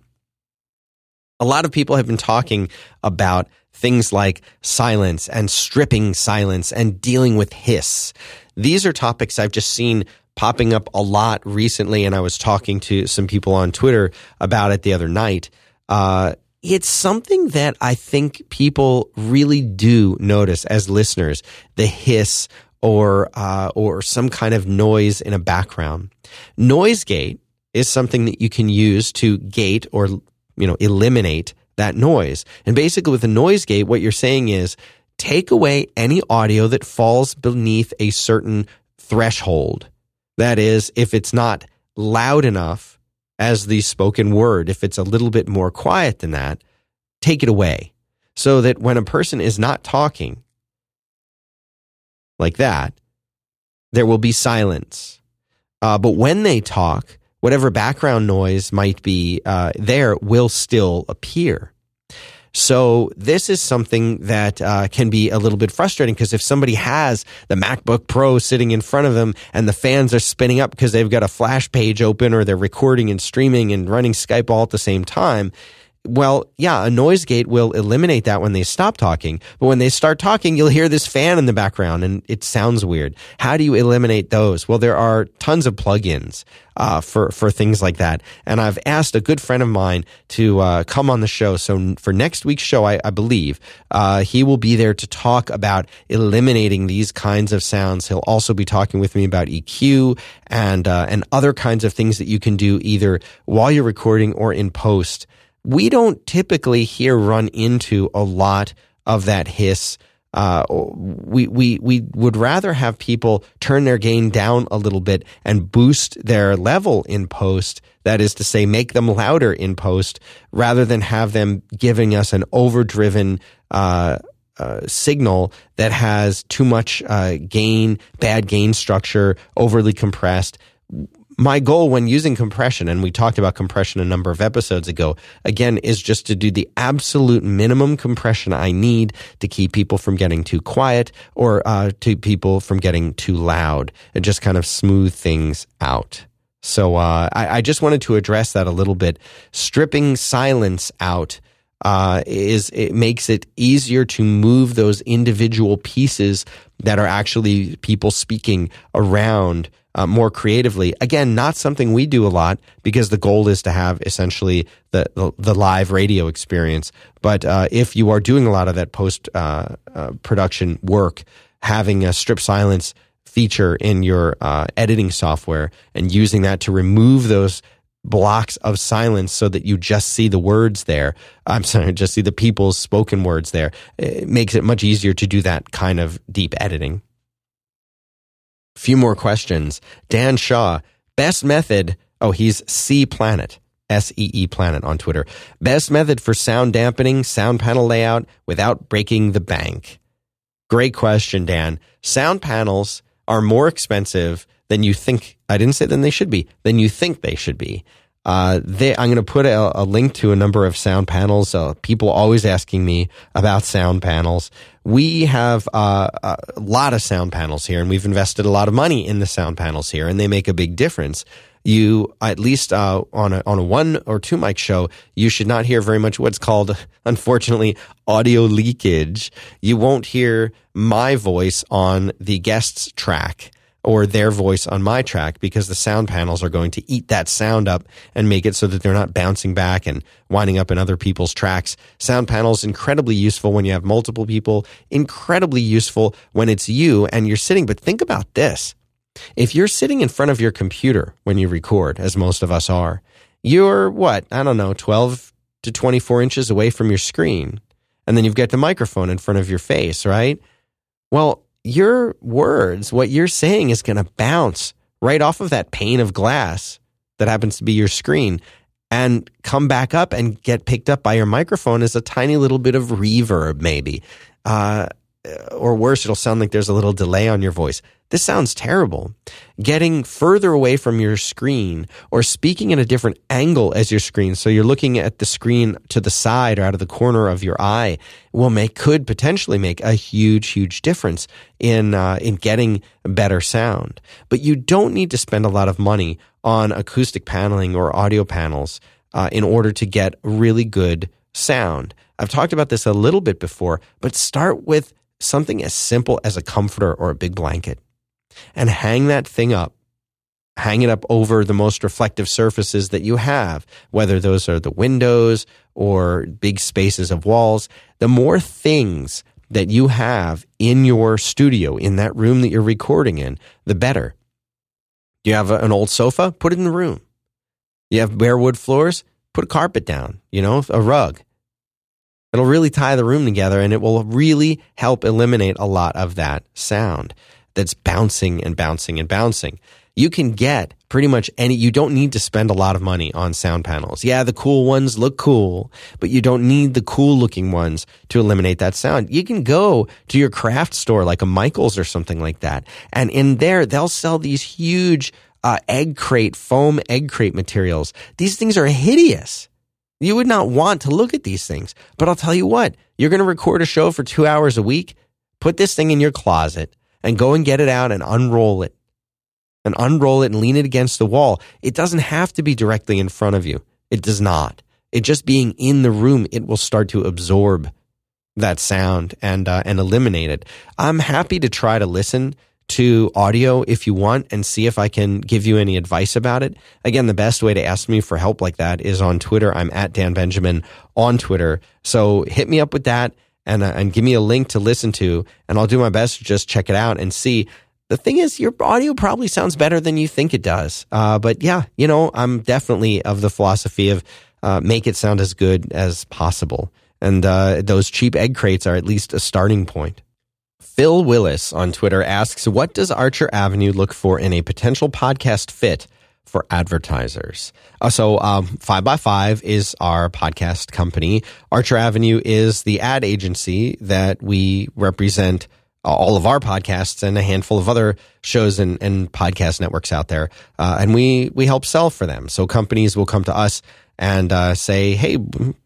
A lot of people have been talking about things like silence and stripping silence and dealing with hiss. These are topics I've just seen popping up a lot recently, and I was talking to some people on Twitter about it the other night. Uh, it's something that I think people really do notice as listeners the hiss or uh, or some kind of noise in a background. Noise gate is something that you can use to gate or you know eliminate that noise. And basically, with a noise gate, what you're saying is take away any audio that falls beneath a certain threshold. That is, if it's not loud enough as the spoken word. If it's a little bit more quiet than that, take it away so that when a person is not talking like that, there will be silence. Uh, but when they talk, whatever background noise might be uh, there will still appear. So this is something that uh, can be a little bit frustrating because if somebody has the MacBook Pro sitting in front of them and the fans are spinning up because they've got a flash page open or they're recording and streaming and running Skype all at the same time, well, yeah, a noise gate will eliminate that when they stop talking. But when they start talking, you'll hear this fan in the background and it sounds weird. How do you eliminate those? Well, there are tons of plugins uh, for, for things like that. And I've asked a good friend of mine to uh, come on the show. So for next week's show, I, I believe, uh, he will be there to talk about eliminating these kinds of sounds. He'll also be talking with me about EQ and, uh, and other kinds of things that you can do either while you're recording or in post we don't typically here run into a lot of that hiss. Uh, we, we, we would rather have people turn their gain down a little bit and boost their level in post. That is to say, make them louder in post rather than have them giving us an overdriven, uh, uh, signal that has too much uh, gain, bad gain structure, overly compressed my goal when using compression, and we talked about compression a number of episodes ago, again, is just to do the absolute minimum compression I need to keep people from getting too quiet or uh, to people from getting too loud and just kind of smooth things out. So uh, I, I, just wanted to address that a little bit. Stripping silence out uh, is it makes it easier to move those individual pieces that are actually people speaking around uh, more creatively. Again, not something we do a lot because the goal is to have essentially the, the, the live radio experience. But uh, if you are doing a lot of that post uh, uh production work, having a strip silence feature in your uh, editing software and using that to remove those blocks of silence so that you just see the words there. I'm sorry, just see the people's spoken words there. It makes it much easier to do that kind of deep editing. Few more questions. Dan Shaw, best method. Oh, he's C Planet, S E E Planet on Twitter. Best method for sound dampening, sound panel layout without breaking the bank. Great question, Dan. Sound panels are more expensive than you think. I didn't say than they should be, than you think they should be. Uh, they, I'm going to put a, a, link to a number of sound panels. Uh, people always asking me about sound panels. We have uh, a lot of sound panels here, and we've invested a lot of money in the sound panels here, and they make a big difference. You, at least uh, on a on a one or two mic show, you should not hear very much what's called, unfortunately, audio leakage. You won't hear my voice on the guest's track or their voice on my track because the sound panels are going to eat that sound up and make it so that they're not bouncing back and winding up in other people's tracks. Sound panels incredibly useful when you have multiple people, incredibly useful when it's you and you're sitting. But think about this. If you're sitting in front of your computer when you record, as most of us are, you're what? I don't know, 12 to 24 inches away from your screen. And then you've got the microphone in front of your face, right? Well, your words, what you're saying is going to bounce right off of that pane of glass that happens to be your screen and come back up and get picked up by your microphone as a tiny little bit of reverb, maybe. Uh, or worse, it'll sound like there's a little delay on your voice. This sounds terrible. Getting further away from your screen or speaking at a different angle as your screen, so you're looking at the screen to the side or out of the corner of your eye, will make could potentially make a huge, huge difference in uh, in getting better sound. But you don't need to spend a lot of money on acoustic paneling or audio panels uh, in order to get really good sound. I've talked about this a little bit before, but start with something as simple as a comforter or a big blanket and hang that thing up. Hang it up over the most reflective surfaces that you have, whether those are the windows or big spaces of walls. The more things that you have in your studio, in that room that you're recording in, the better. You have an old sofa? Put it in the room. You have bare wood floors? Put a carpet down, you know, a rug. It'll really tie the room together and it will really help eliminate a lot of that sound that's bouncing and bouncing and bouncing. you can get pretty much any, you don't need to spend a lot of money on sound panels. Yeah, the cool ones look cool, but you don't need the cool looking ones to eliminate that sound. You can go to your craft store like a Michael's or something like that. And in there, they'll sell these huge uh, egg crate, foam egg crate materials. These things are hideous. You would not want to look at these things. But I'll tell you what, you're going to record a show for two hours a week. Put this thing in your closet and go and get it out and unroll it and unroll it and lean it against the wall. It doesn't have to be directly in front of you. It does not. It just being in the room, it will start to absorb that sound and uh, and eliminate it. I'm happy to try to listen to audio if you want and see if I can give you any advice about it. Again, the best way to ask me for help like that is on Twitter. I'm at Dan Benjamin on Twitter. So hit me up with that and, uh, and give me a link to listen to, and I'll do my best to just check it out and see. The thing is, your audio probably sounds better than you think it does. Uh, but yeah, you know, I'm definitely of the philosophy of uh, make it sound as good as possible. And uh, those cheap egg crates are at least a starting point. Phil Willis on Twitter asks, What does Archer Avenue look for in a potential podcast fit for advertisers? Uh, so, um, 5 by 5 is our podcast company. Archer Avenue is the ad agency that we represent all of our podcasts and a handful of other shows and, and podcast networks out there. Uh, and we, we help sell for them. So companies will come to us and uh, say, "Hey,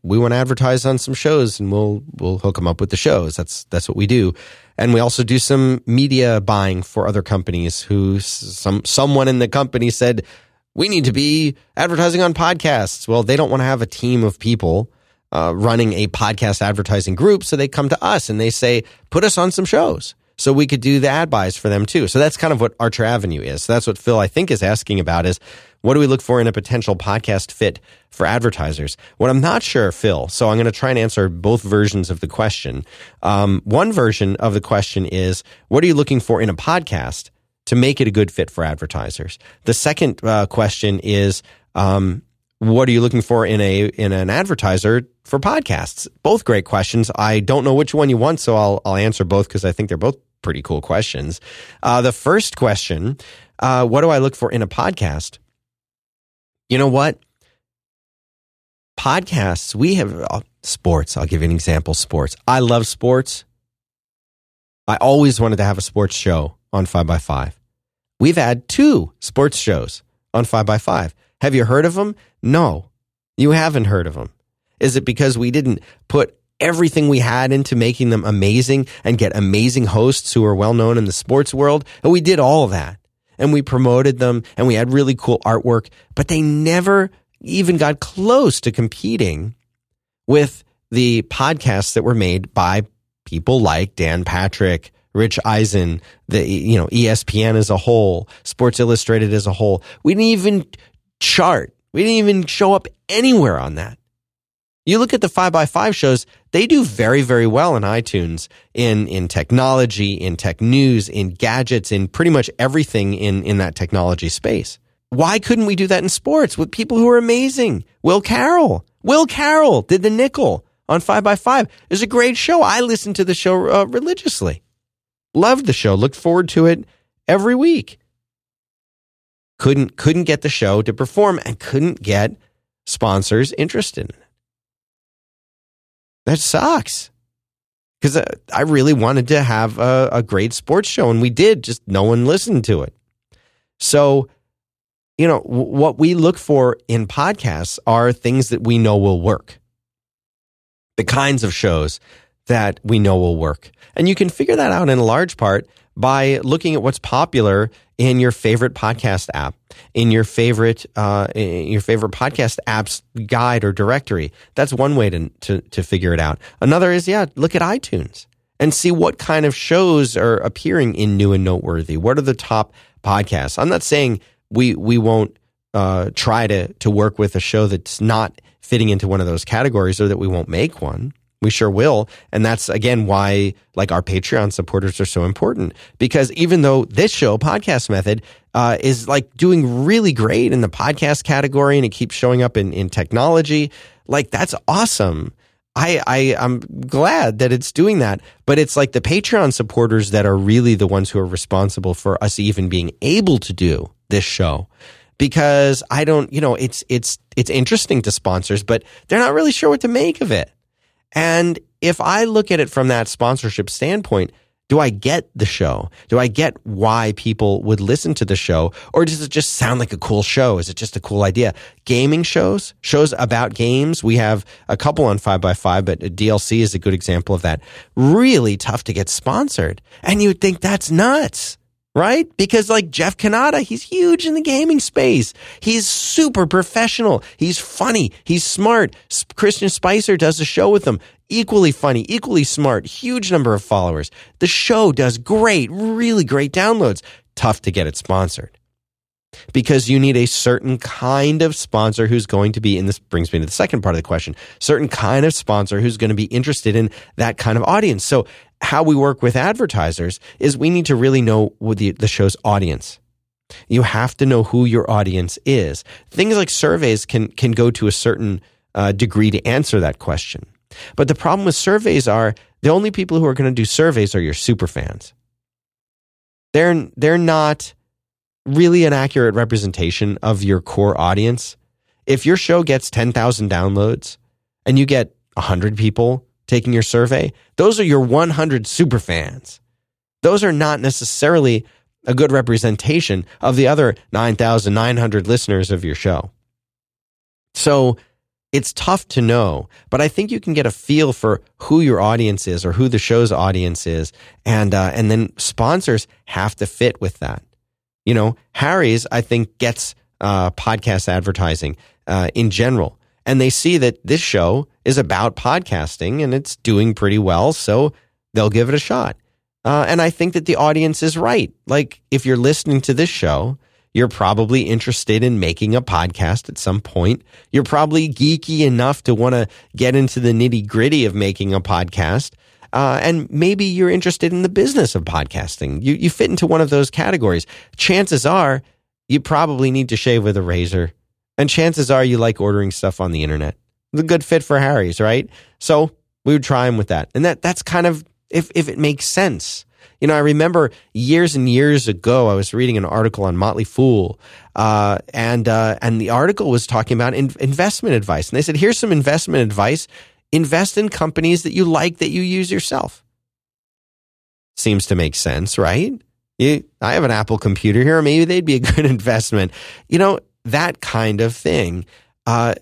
we want to advertise on some shows, and we'll we'll hook them up with the shows." That's that's what we do, and we also do some media buying for other companies. Who some someone in the company said we need to be advertising on podcasts. Well, they don't want to have a team of people uh, running a podcast advertising group, so they come to us and they say, "Put us on some shows." So we could do the ad buys for them too. So that's kind of what Archer Avenue is. So that's what Phil, I think, is asking about is what do we look for in a potential podcast fit for advertisers? What I'm not sure, Phil, so I'm going to try and answer both versions of the question. Um, one version of the question is, what are you looking for in a podcast to make it a good fit for advertisers? The second uh, question is, um, what are you looking for in a in an advertiser for podcasts? Both great questions. I don't know which one you want, so I'll I'll answer both because I think they're both pretty cool questions. Uh, the first question, uh, what do I look for in a podcast? You know what? Podcasts, we have uh, sports. I'll give you an example sports. I love sports. I always wanted to have a sports show on 5x5. We've had two sports shows on 5x5. Have you heard of them? No, you haven't heard of them. Is it because we didn't put everything we had into making them amazing and get amazing hosts who are well known in the sports world? And we did all that and we promoted them and we had really cool artwork, but they never even got close to competing with the podcasts that were made by people like Dan Patrick, Rich Eisen, the you know ESPN as a whole, Sports Illustrated as a whole. We didn't even chart. We didn't even show up anywhere on that. You look at the 5x5 shows, they do very, very well in iTunes, in, in technology, in tech news, in gadgets, in pretty much everything in, in that technology space. Why couldn't we do that in sports with people who are amazing? Will Carroll. Will Carroll did the nickel on 5x5. It was a great show. I listened to the show uh, religiously. Loved the show. Looked forward to it every week. Couldn't couldn't get the show to perform and couldn't get sponsors interested in it. That sucks. Because uh, I really wanted to have a, a great sports show, and we did, just no one listened to it. So, you know, what we look for in podcasts are things that we know will work. The kinds of shows that we know will work. And you can figure that out in large part by looking at what's popular in your favorite podcast app, in your favorite uh, in your favorite podcast app's guide or directory. That's one way to, to to figure it out. Another is yeah, look at iTunes and see what kind of shows are appearing in new and noteworthy. What are the top podcasts? I'm not saying we we won't uh, try to to work with a show that's not fitting into one of those categories or that we won't make one. We sure will. And that's again why like our Patreon supporters are so important because even though this show, Podcast Method, uh, is like doing really great in the podcast category and it keeps showing up in, in technology, like that's awesome. I, I I'm glad that it's doing that, but it's like the Patreon supporters that are really the ones who are responsible for us even being able to do this show. Because I don't, you know, it's it's it's interesting to sponsors, but they're not really sure what to make of it. And if I look at it from that sponsorship standpoint, do I get the show? Do I get why people would listen to the show? Or does it just sound like a cool show? Is it just a cool idea? Gaming shows, shows about games. We have a couple on 5by5, but DLC is a good example of that. Really tough to get sponsored. And you would think that's nuts right? Because like Jeff Cannata, he's huge in the gaming space. He's super professional. He's funny. He's smart. Christian Spicer does a show with him. Equally funny, equally smart, huge number of followers. The show does great, really great downloads. Tough to get it sponsored. Because you need a certain kind of sponsor who's going to be, and this brings me to the second part of the question, certain kind of sponsor who's going to be interested in that kind of audience. So how we work with advertisers is we need to really know the, the show's audience. You have to know who your audience is. Things like surveys can can go to a certain uh, degree to answer that question. But the problem with surveys are the only people who are going to do surveys are your super fans. They're they're not really an accurate representation of your core audience. If your show gets 10,000 downloads and you get 100 people taking your survey, those are your 100 super fans. Those are not necessarily a good representation of the other 9,900 listeners of your show. So it's tough to know, but I think you can get a feel for who your audience is or who the show's audience is, and uh, and then sponsors have to fit with that. You know, Harry's I think gets uh, podcast advertising uh, in general, and they see that this show is about podcasting and it's doing pretty well, so they'll give it a shot. Uh, and I think that the audience is right. Like, if you're listening to this show, you're probably interested in making a podcast at some point. You're probably geeky enough to want to get into the nitty gritty of making a podcast. Uh, and maybe you're interested in the business of podcasting. You, you fit into one of those categories. Chances are you probably need to shave with a razor. And chances are you like ordering stuff on the internet the good fit for Harry's, right? So we would try him with that. And that that's kind of if if it makes sense. You know, I remember years and years ago, I was reading an article on Motley Fool, uh, and uh, and the article was talking about in- investment advice, and they said, "Here's some investment advice: invest in companies that you like that you use yourself." Seems to make sense, right? You, I have an Apple computer here. Maybe they'd be a good investment. You know, that kind of thing. Uh,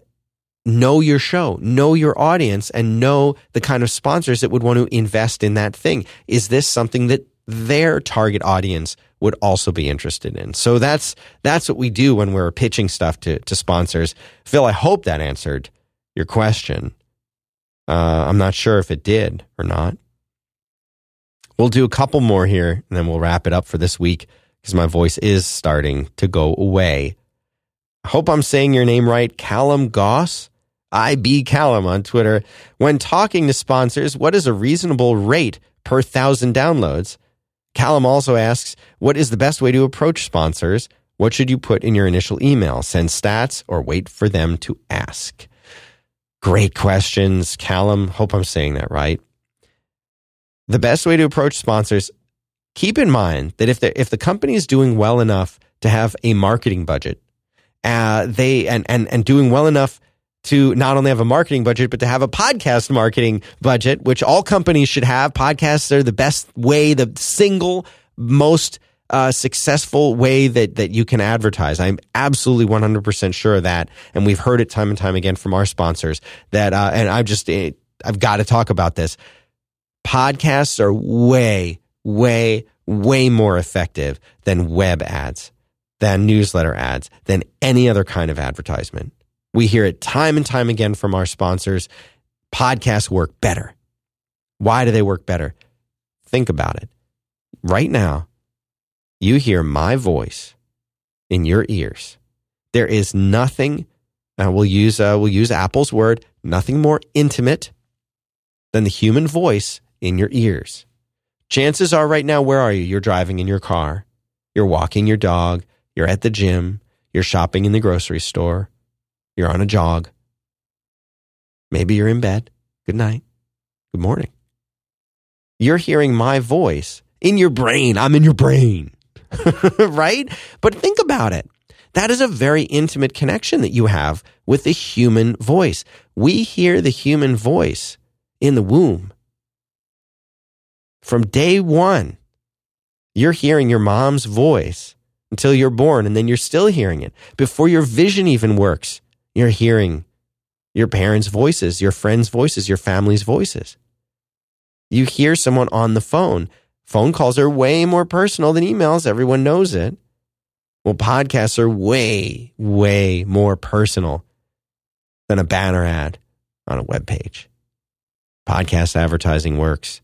know your show, know your audience, and know the kind of sponsors that would want to invest in that thing. Is this something that their target audience would also be interested in? So that's that's what we do when we're pitching stuff to to sponsors. Phil, I hope that answered your question. Uh, I'm not sure if it did or not. We'll do a couple more here, and then we'll wrap it up for this week because my voice is starting to go away. I hope I'm saying your name right, Callum Goss. IB Callum on Twitter. When talking to sponsors, what is a reasonable rate per thousand downloads? Callum also asks, what is the best way to approach sponsors? What should you put in your initial email? Send stats or wait for them to ask? Great questions, Callum. Hope I'm saying that right. The best way to approach sponsors, keep in mind that if the, if the company is doing well enough to have a marketing budget, uh, they and, and, and doing well enough to not only have a marketing budget, but to have a podcast marketing budget, which all companies should have. Podcasts are the best way, the single most uh, successful way that, that you can advertise. I'm absolutely 100% sure of that. And we've heard it time and time again from our sponsors that, uh, and I've just, eh, I've got to talk about this. Podcasts are way, way, way more effective than web ads, than newsletter ads, than any other kind of advertisement. We hear it time and time again from our sponsors. Podcasts work better. Why do they work better? Think about it. Right now, you hear my voice in your ears. There is nothing, uh, we'll, use, uh, we'll use Apple's word, nothing more intimate than the human voice in your ears. Chances are, right now, where are you? You're driving in your car, you're walking your dog, you're at the gym, you're shopping in the grocery store, you're on a jog. Maybe you're in bed. Good night. Good morning. You're hearing my voice in your brain. I'm in your brain. right? But think about it. That is a very intimate connection that you have with the human voice. We hear the human voice in the womb. From day one, you're hearing your mom's voice until you're born, and then you're still hearing it. Before your vision even works, you're hearing your parents' voices, your friends' voices, your family's voices. You hear someone on the phone. Phone calls are way more personal than emails. Everyone knows it. Well, podcasts are way, way more personal than a banner ad on a web page. Podcast advertising works.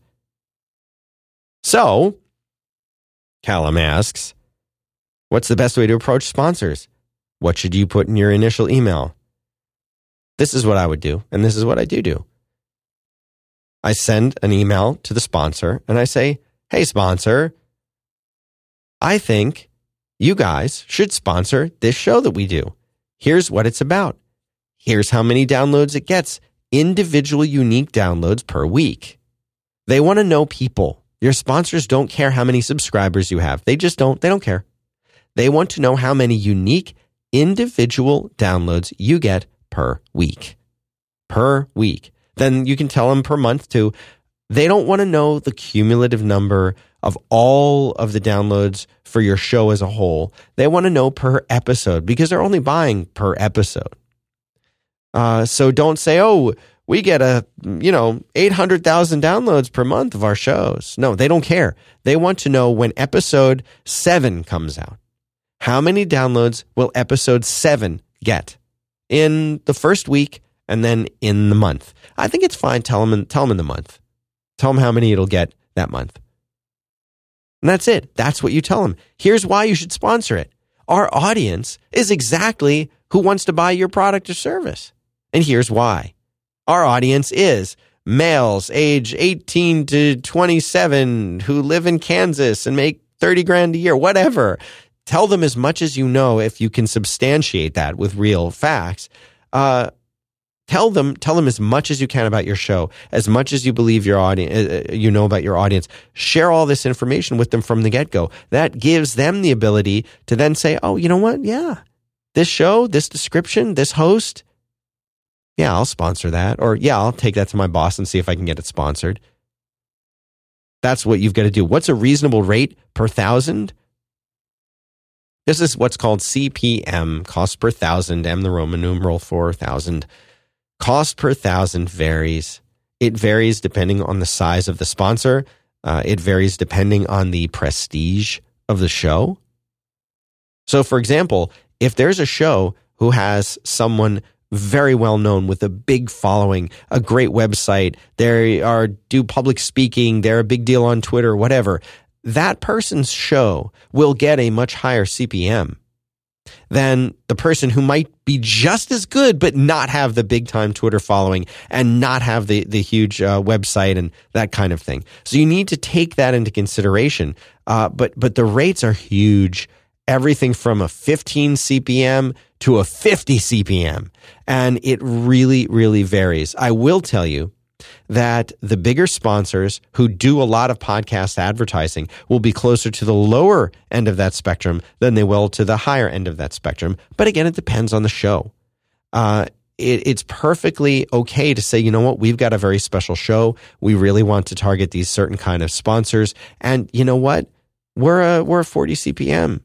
So, Callum asks, what's the best way to approach sponsors? What should you put in your initial email? This is what I would do, and this is what I do do. I send an email to the sponsor and I say, Hey, sponsor, I think you guys should sponsor this show that we do. Here's what it's about. Here's how many downloads it gets individual, unique downloads per week. They want to know people. Your sponsors don't care how many subscribers you have. They just don't. They don't care. They want to know how many unique individual downloads you get per week. Per week. Then you can tell them per month too. They don't want to know the cumulative number of all of the downloads for your show as a whole. They want to know per episode because they're only buying per episode. Uh, so don't say, oh, we get a, you know, 800,000 downloads per month of our shows. No, they don't care. They want to know when episode seven comes out. How many downloads will episode seven get in the first week and then in the month? I think it's fine. Tell them, in, tell them in the month. Tell them how many it'll get that month. And that's it. That's what you tell them. Here's why you should sponsor it. Our audience is exactly who wants to buy your product or service. And here's why. Our audience is males age 18 to 27 who live in Kansas and make 30 grand a year, whatever. Tell them as much as you know if you can substantiate that with real facts. Uh, tell them tell them as much as you can about your show as much as you believe your audience uh, uh, you know about your audience share all this information with them from the get-go that gives them the ability to then say oh you know what yeah this show this description this host yeah, I'll sponsor that. Or yeah, I'll take that to my boss and see if I can get it sponsored. That's what you've got to do. What's a reasonable rate per thousand? This is what's called CPM, cost per thousand, M the Roman numeral for thousand. Cost per thousand varies. It varies depending on the size of the sponsor. Uh, it varies depending on the prestige of the show. So, for example, if there's a show who has someone very well known with a big following, a great website. They are do public speaking. They're a big deal on Twitter, whatever. That person's show will get a much higher CPM than the person who might be just as good but not have the big time Twitter following and not have the the huge uh, website and that kind of thing. So you need to take that into consideration. Uh, but but the rates are huge. Everything from a 15 CPM to a 50 CPM. And it really, really varies. I will tell you that the bigger sponsors who do a lot of podcast advertising will be closer to the lower end of that spectrum than they will to the higher end of that spectrum. But again, it depends on the show. Uh, it, it's perfectly okay to say, you know what, we've got a very special show. We really want to target these certain kind of sponsors. And you know what? We're a, we're a 40 CPM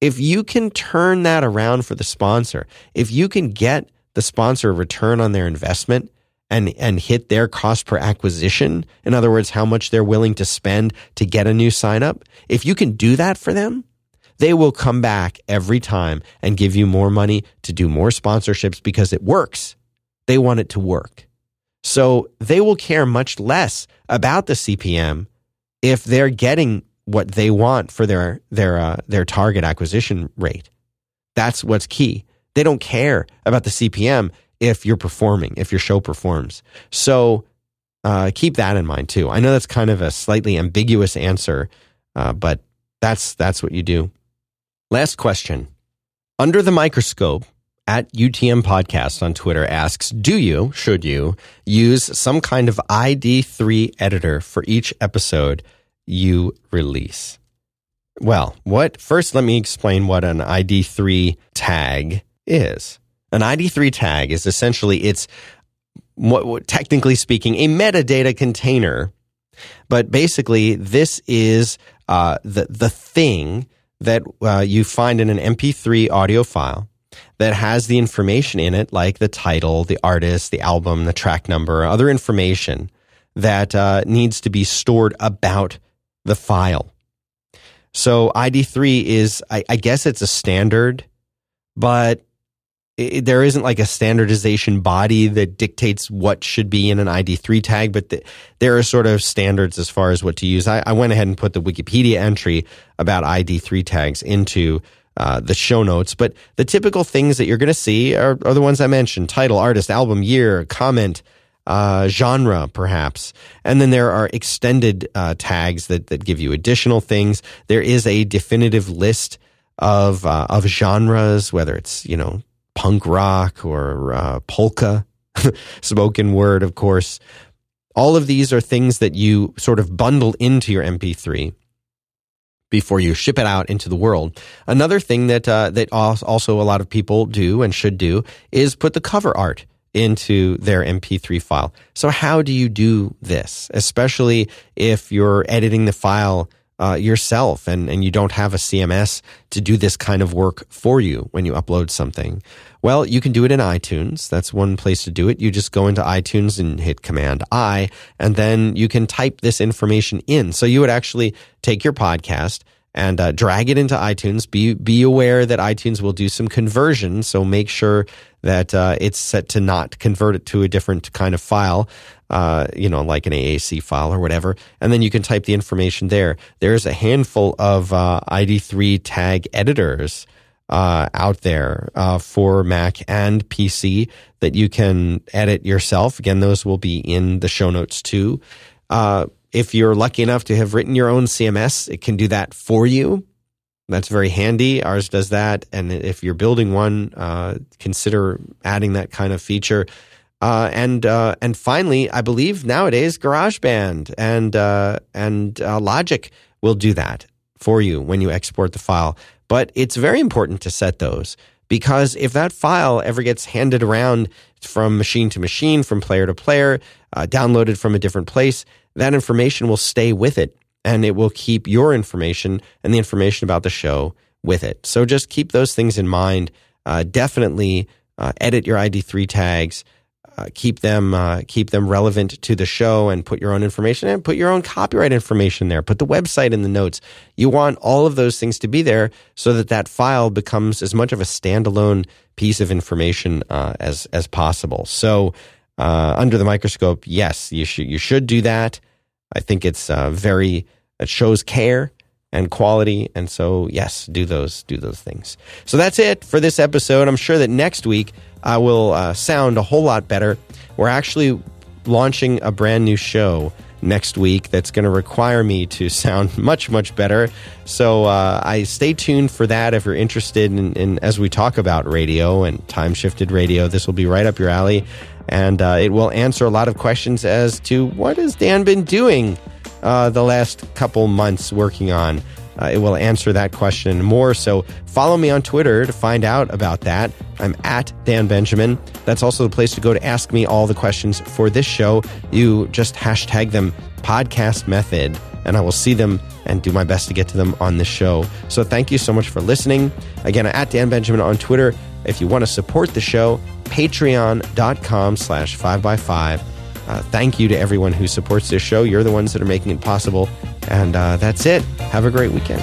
if you can turn that around for the sponsor, if you can get the sponsor a return on their investment and, and hit their cost per acquisition, in other words, how much they're willing to spend to get a new sign up, if you can do that for them, they will come back every time and give you more money to do more sponsorships because it works. They want it to work. So they will care much less about the CPM if they're getting what they want for their their uh, their target acquisition rate. That's what's key. They don't care about the CPM if you're performing, if your show performs. So uh, keep that in mind too. I know that's kind of a slightly ambiguous answer, uh, but that's that's what you do. Last question: Under the microscope, at UTM Podcast on Twitter asks, do you, should you, use some kind of ID3 editor for each episode you release? Well, what, first let me explain what an ID3 tag is. An ID3 tag is essentially, it's what, technically speaking, a metadata container. But basically, this is uh, the, the thing that uh, you find in an MP3 audio file that has the information in it, like the title, the artist, the album, the track number, other information that uh, needs to be stored about the file. So ID3 is, I, I guess it's a standard, but it, there isn't like a standardization body that dictates what should be in an ID3 tag, but the, there are sort of standards as far as what to use. I, I, went ahead and put the Wikipedia entry about ID3 tags into uh, the show notes, but the typical things that you're going to see are, are, the ones I mentioned title, artist, album, year, comment, uh, genre, perhaps. And then there are extended uh, tags that, that give you additional things. There is a definitive list of, uh, of genres, whether it's, you know, punk rock or uh, polka, spoken word, of course. All of these are things that you sort of bundle into your MP3 before you ship it out into the world. Another thing that uh, that also a lot of people do and should do is put the cover art into their MP3 file. So how do you do this, especially if you're editing the file uh, yourself and, and you don't have a CMS to do this kind of work for you when you upload something? Well, you can do it in iTunes. That's one place to do it. You just go into iTunes and hit Command I, and then you can type this information in. So you would actually take your podcast and uh, drag it into iTunes. Be be aware that iTunes will do some conversion, so make sure that uh, it's set to not convert it to a different kind of file, uh, you know, like an AAC file or whatever. And then you can type the information there. There's a handful of uh, ID3 tag editors uh, out there uh, for Mac and PC that you can edit yourself. Again, those will be in the show notes too. Uh, if you're lucky enough to have written your own CMS, it can do that for you. That's very handy. Ours does that. And if you're building one, uh, consider adding that kind of feature. Uh, and uh, and finally, I believe nowadays GarageBand and and Logic will do that for you when you export the file. But it's very important to set those because if that file ever gets handed around from machine to machine, from player to player, uh, downloaded from a different place, that information will stay with it and it will keep your information and the information about the show with it. So just keep those things in mind. Uh, definitely uh, edit your ID3 tags uh, keep them uh, keep them relevant to the show and put your own information and put your own copyright information there. Put the website in the notes. You want all of those things to be there so that that file becomes as much of a standalone piece of information uh, as as possible. So uh, under the microscope yes you should you should do that. I think it's uh, very it shows care and quality. And so yes do those do those things. So that's it for this episode. I'm sure that next week I will uh, sound a whole lot better. We're actually launching a brand new show next week that's going to require me to sound much much better. So uh, i stay tuned for that if you're interested in, in, as we talk about radio and time shifted radio this will be right up your alley. And uh, it will answer a lot of questions as to what has dan been doing uh, the last couple months working on uh, it will answer that question and more. So follow me on Twitter to find out about that. I'm at Dan Benjamin. That's also the place to go to ask me all the questions for this show. You just hashtag them podcast method, and I will see them and do my best to get to them on the show. So thank you so much for listening. Again, at Dan Benjamin on Twitter. If you want to support the show, patreon.com slash 5by5. Uh, thank you to everyone who supports this show. You're the ones that are making it possible. And uh, that's it. Have a great weekend.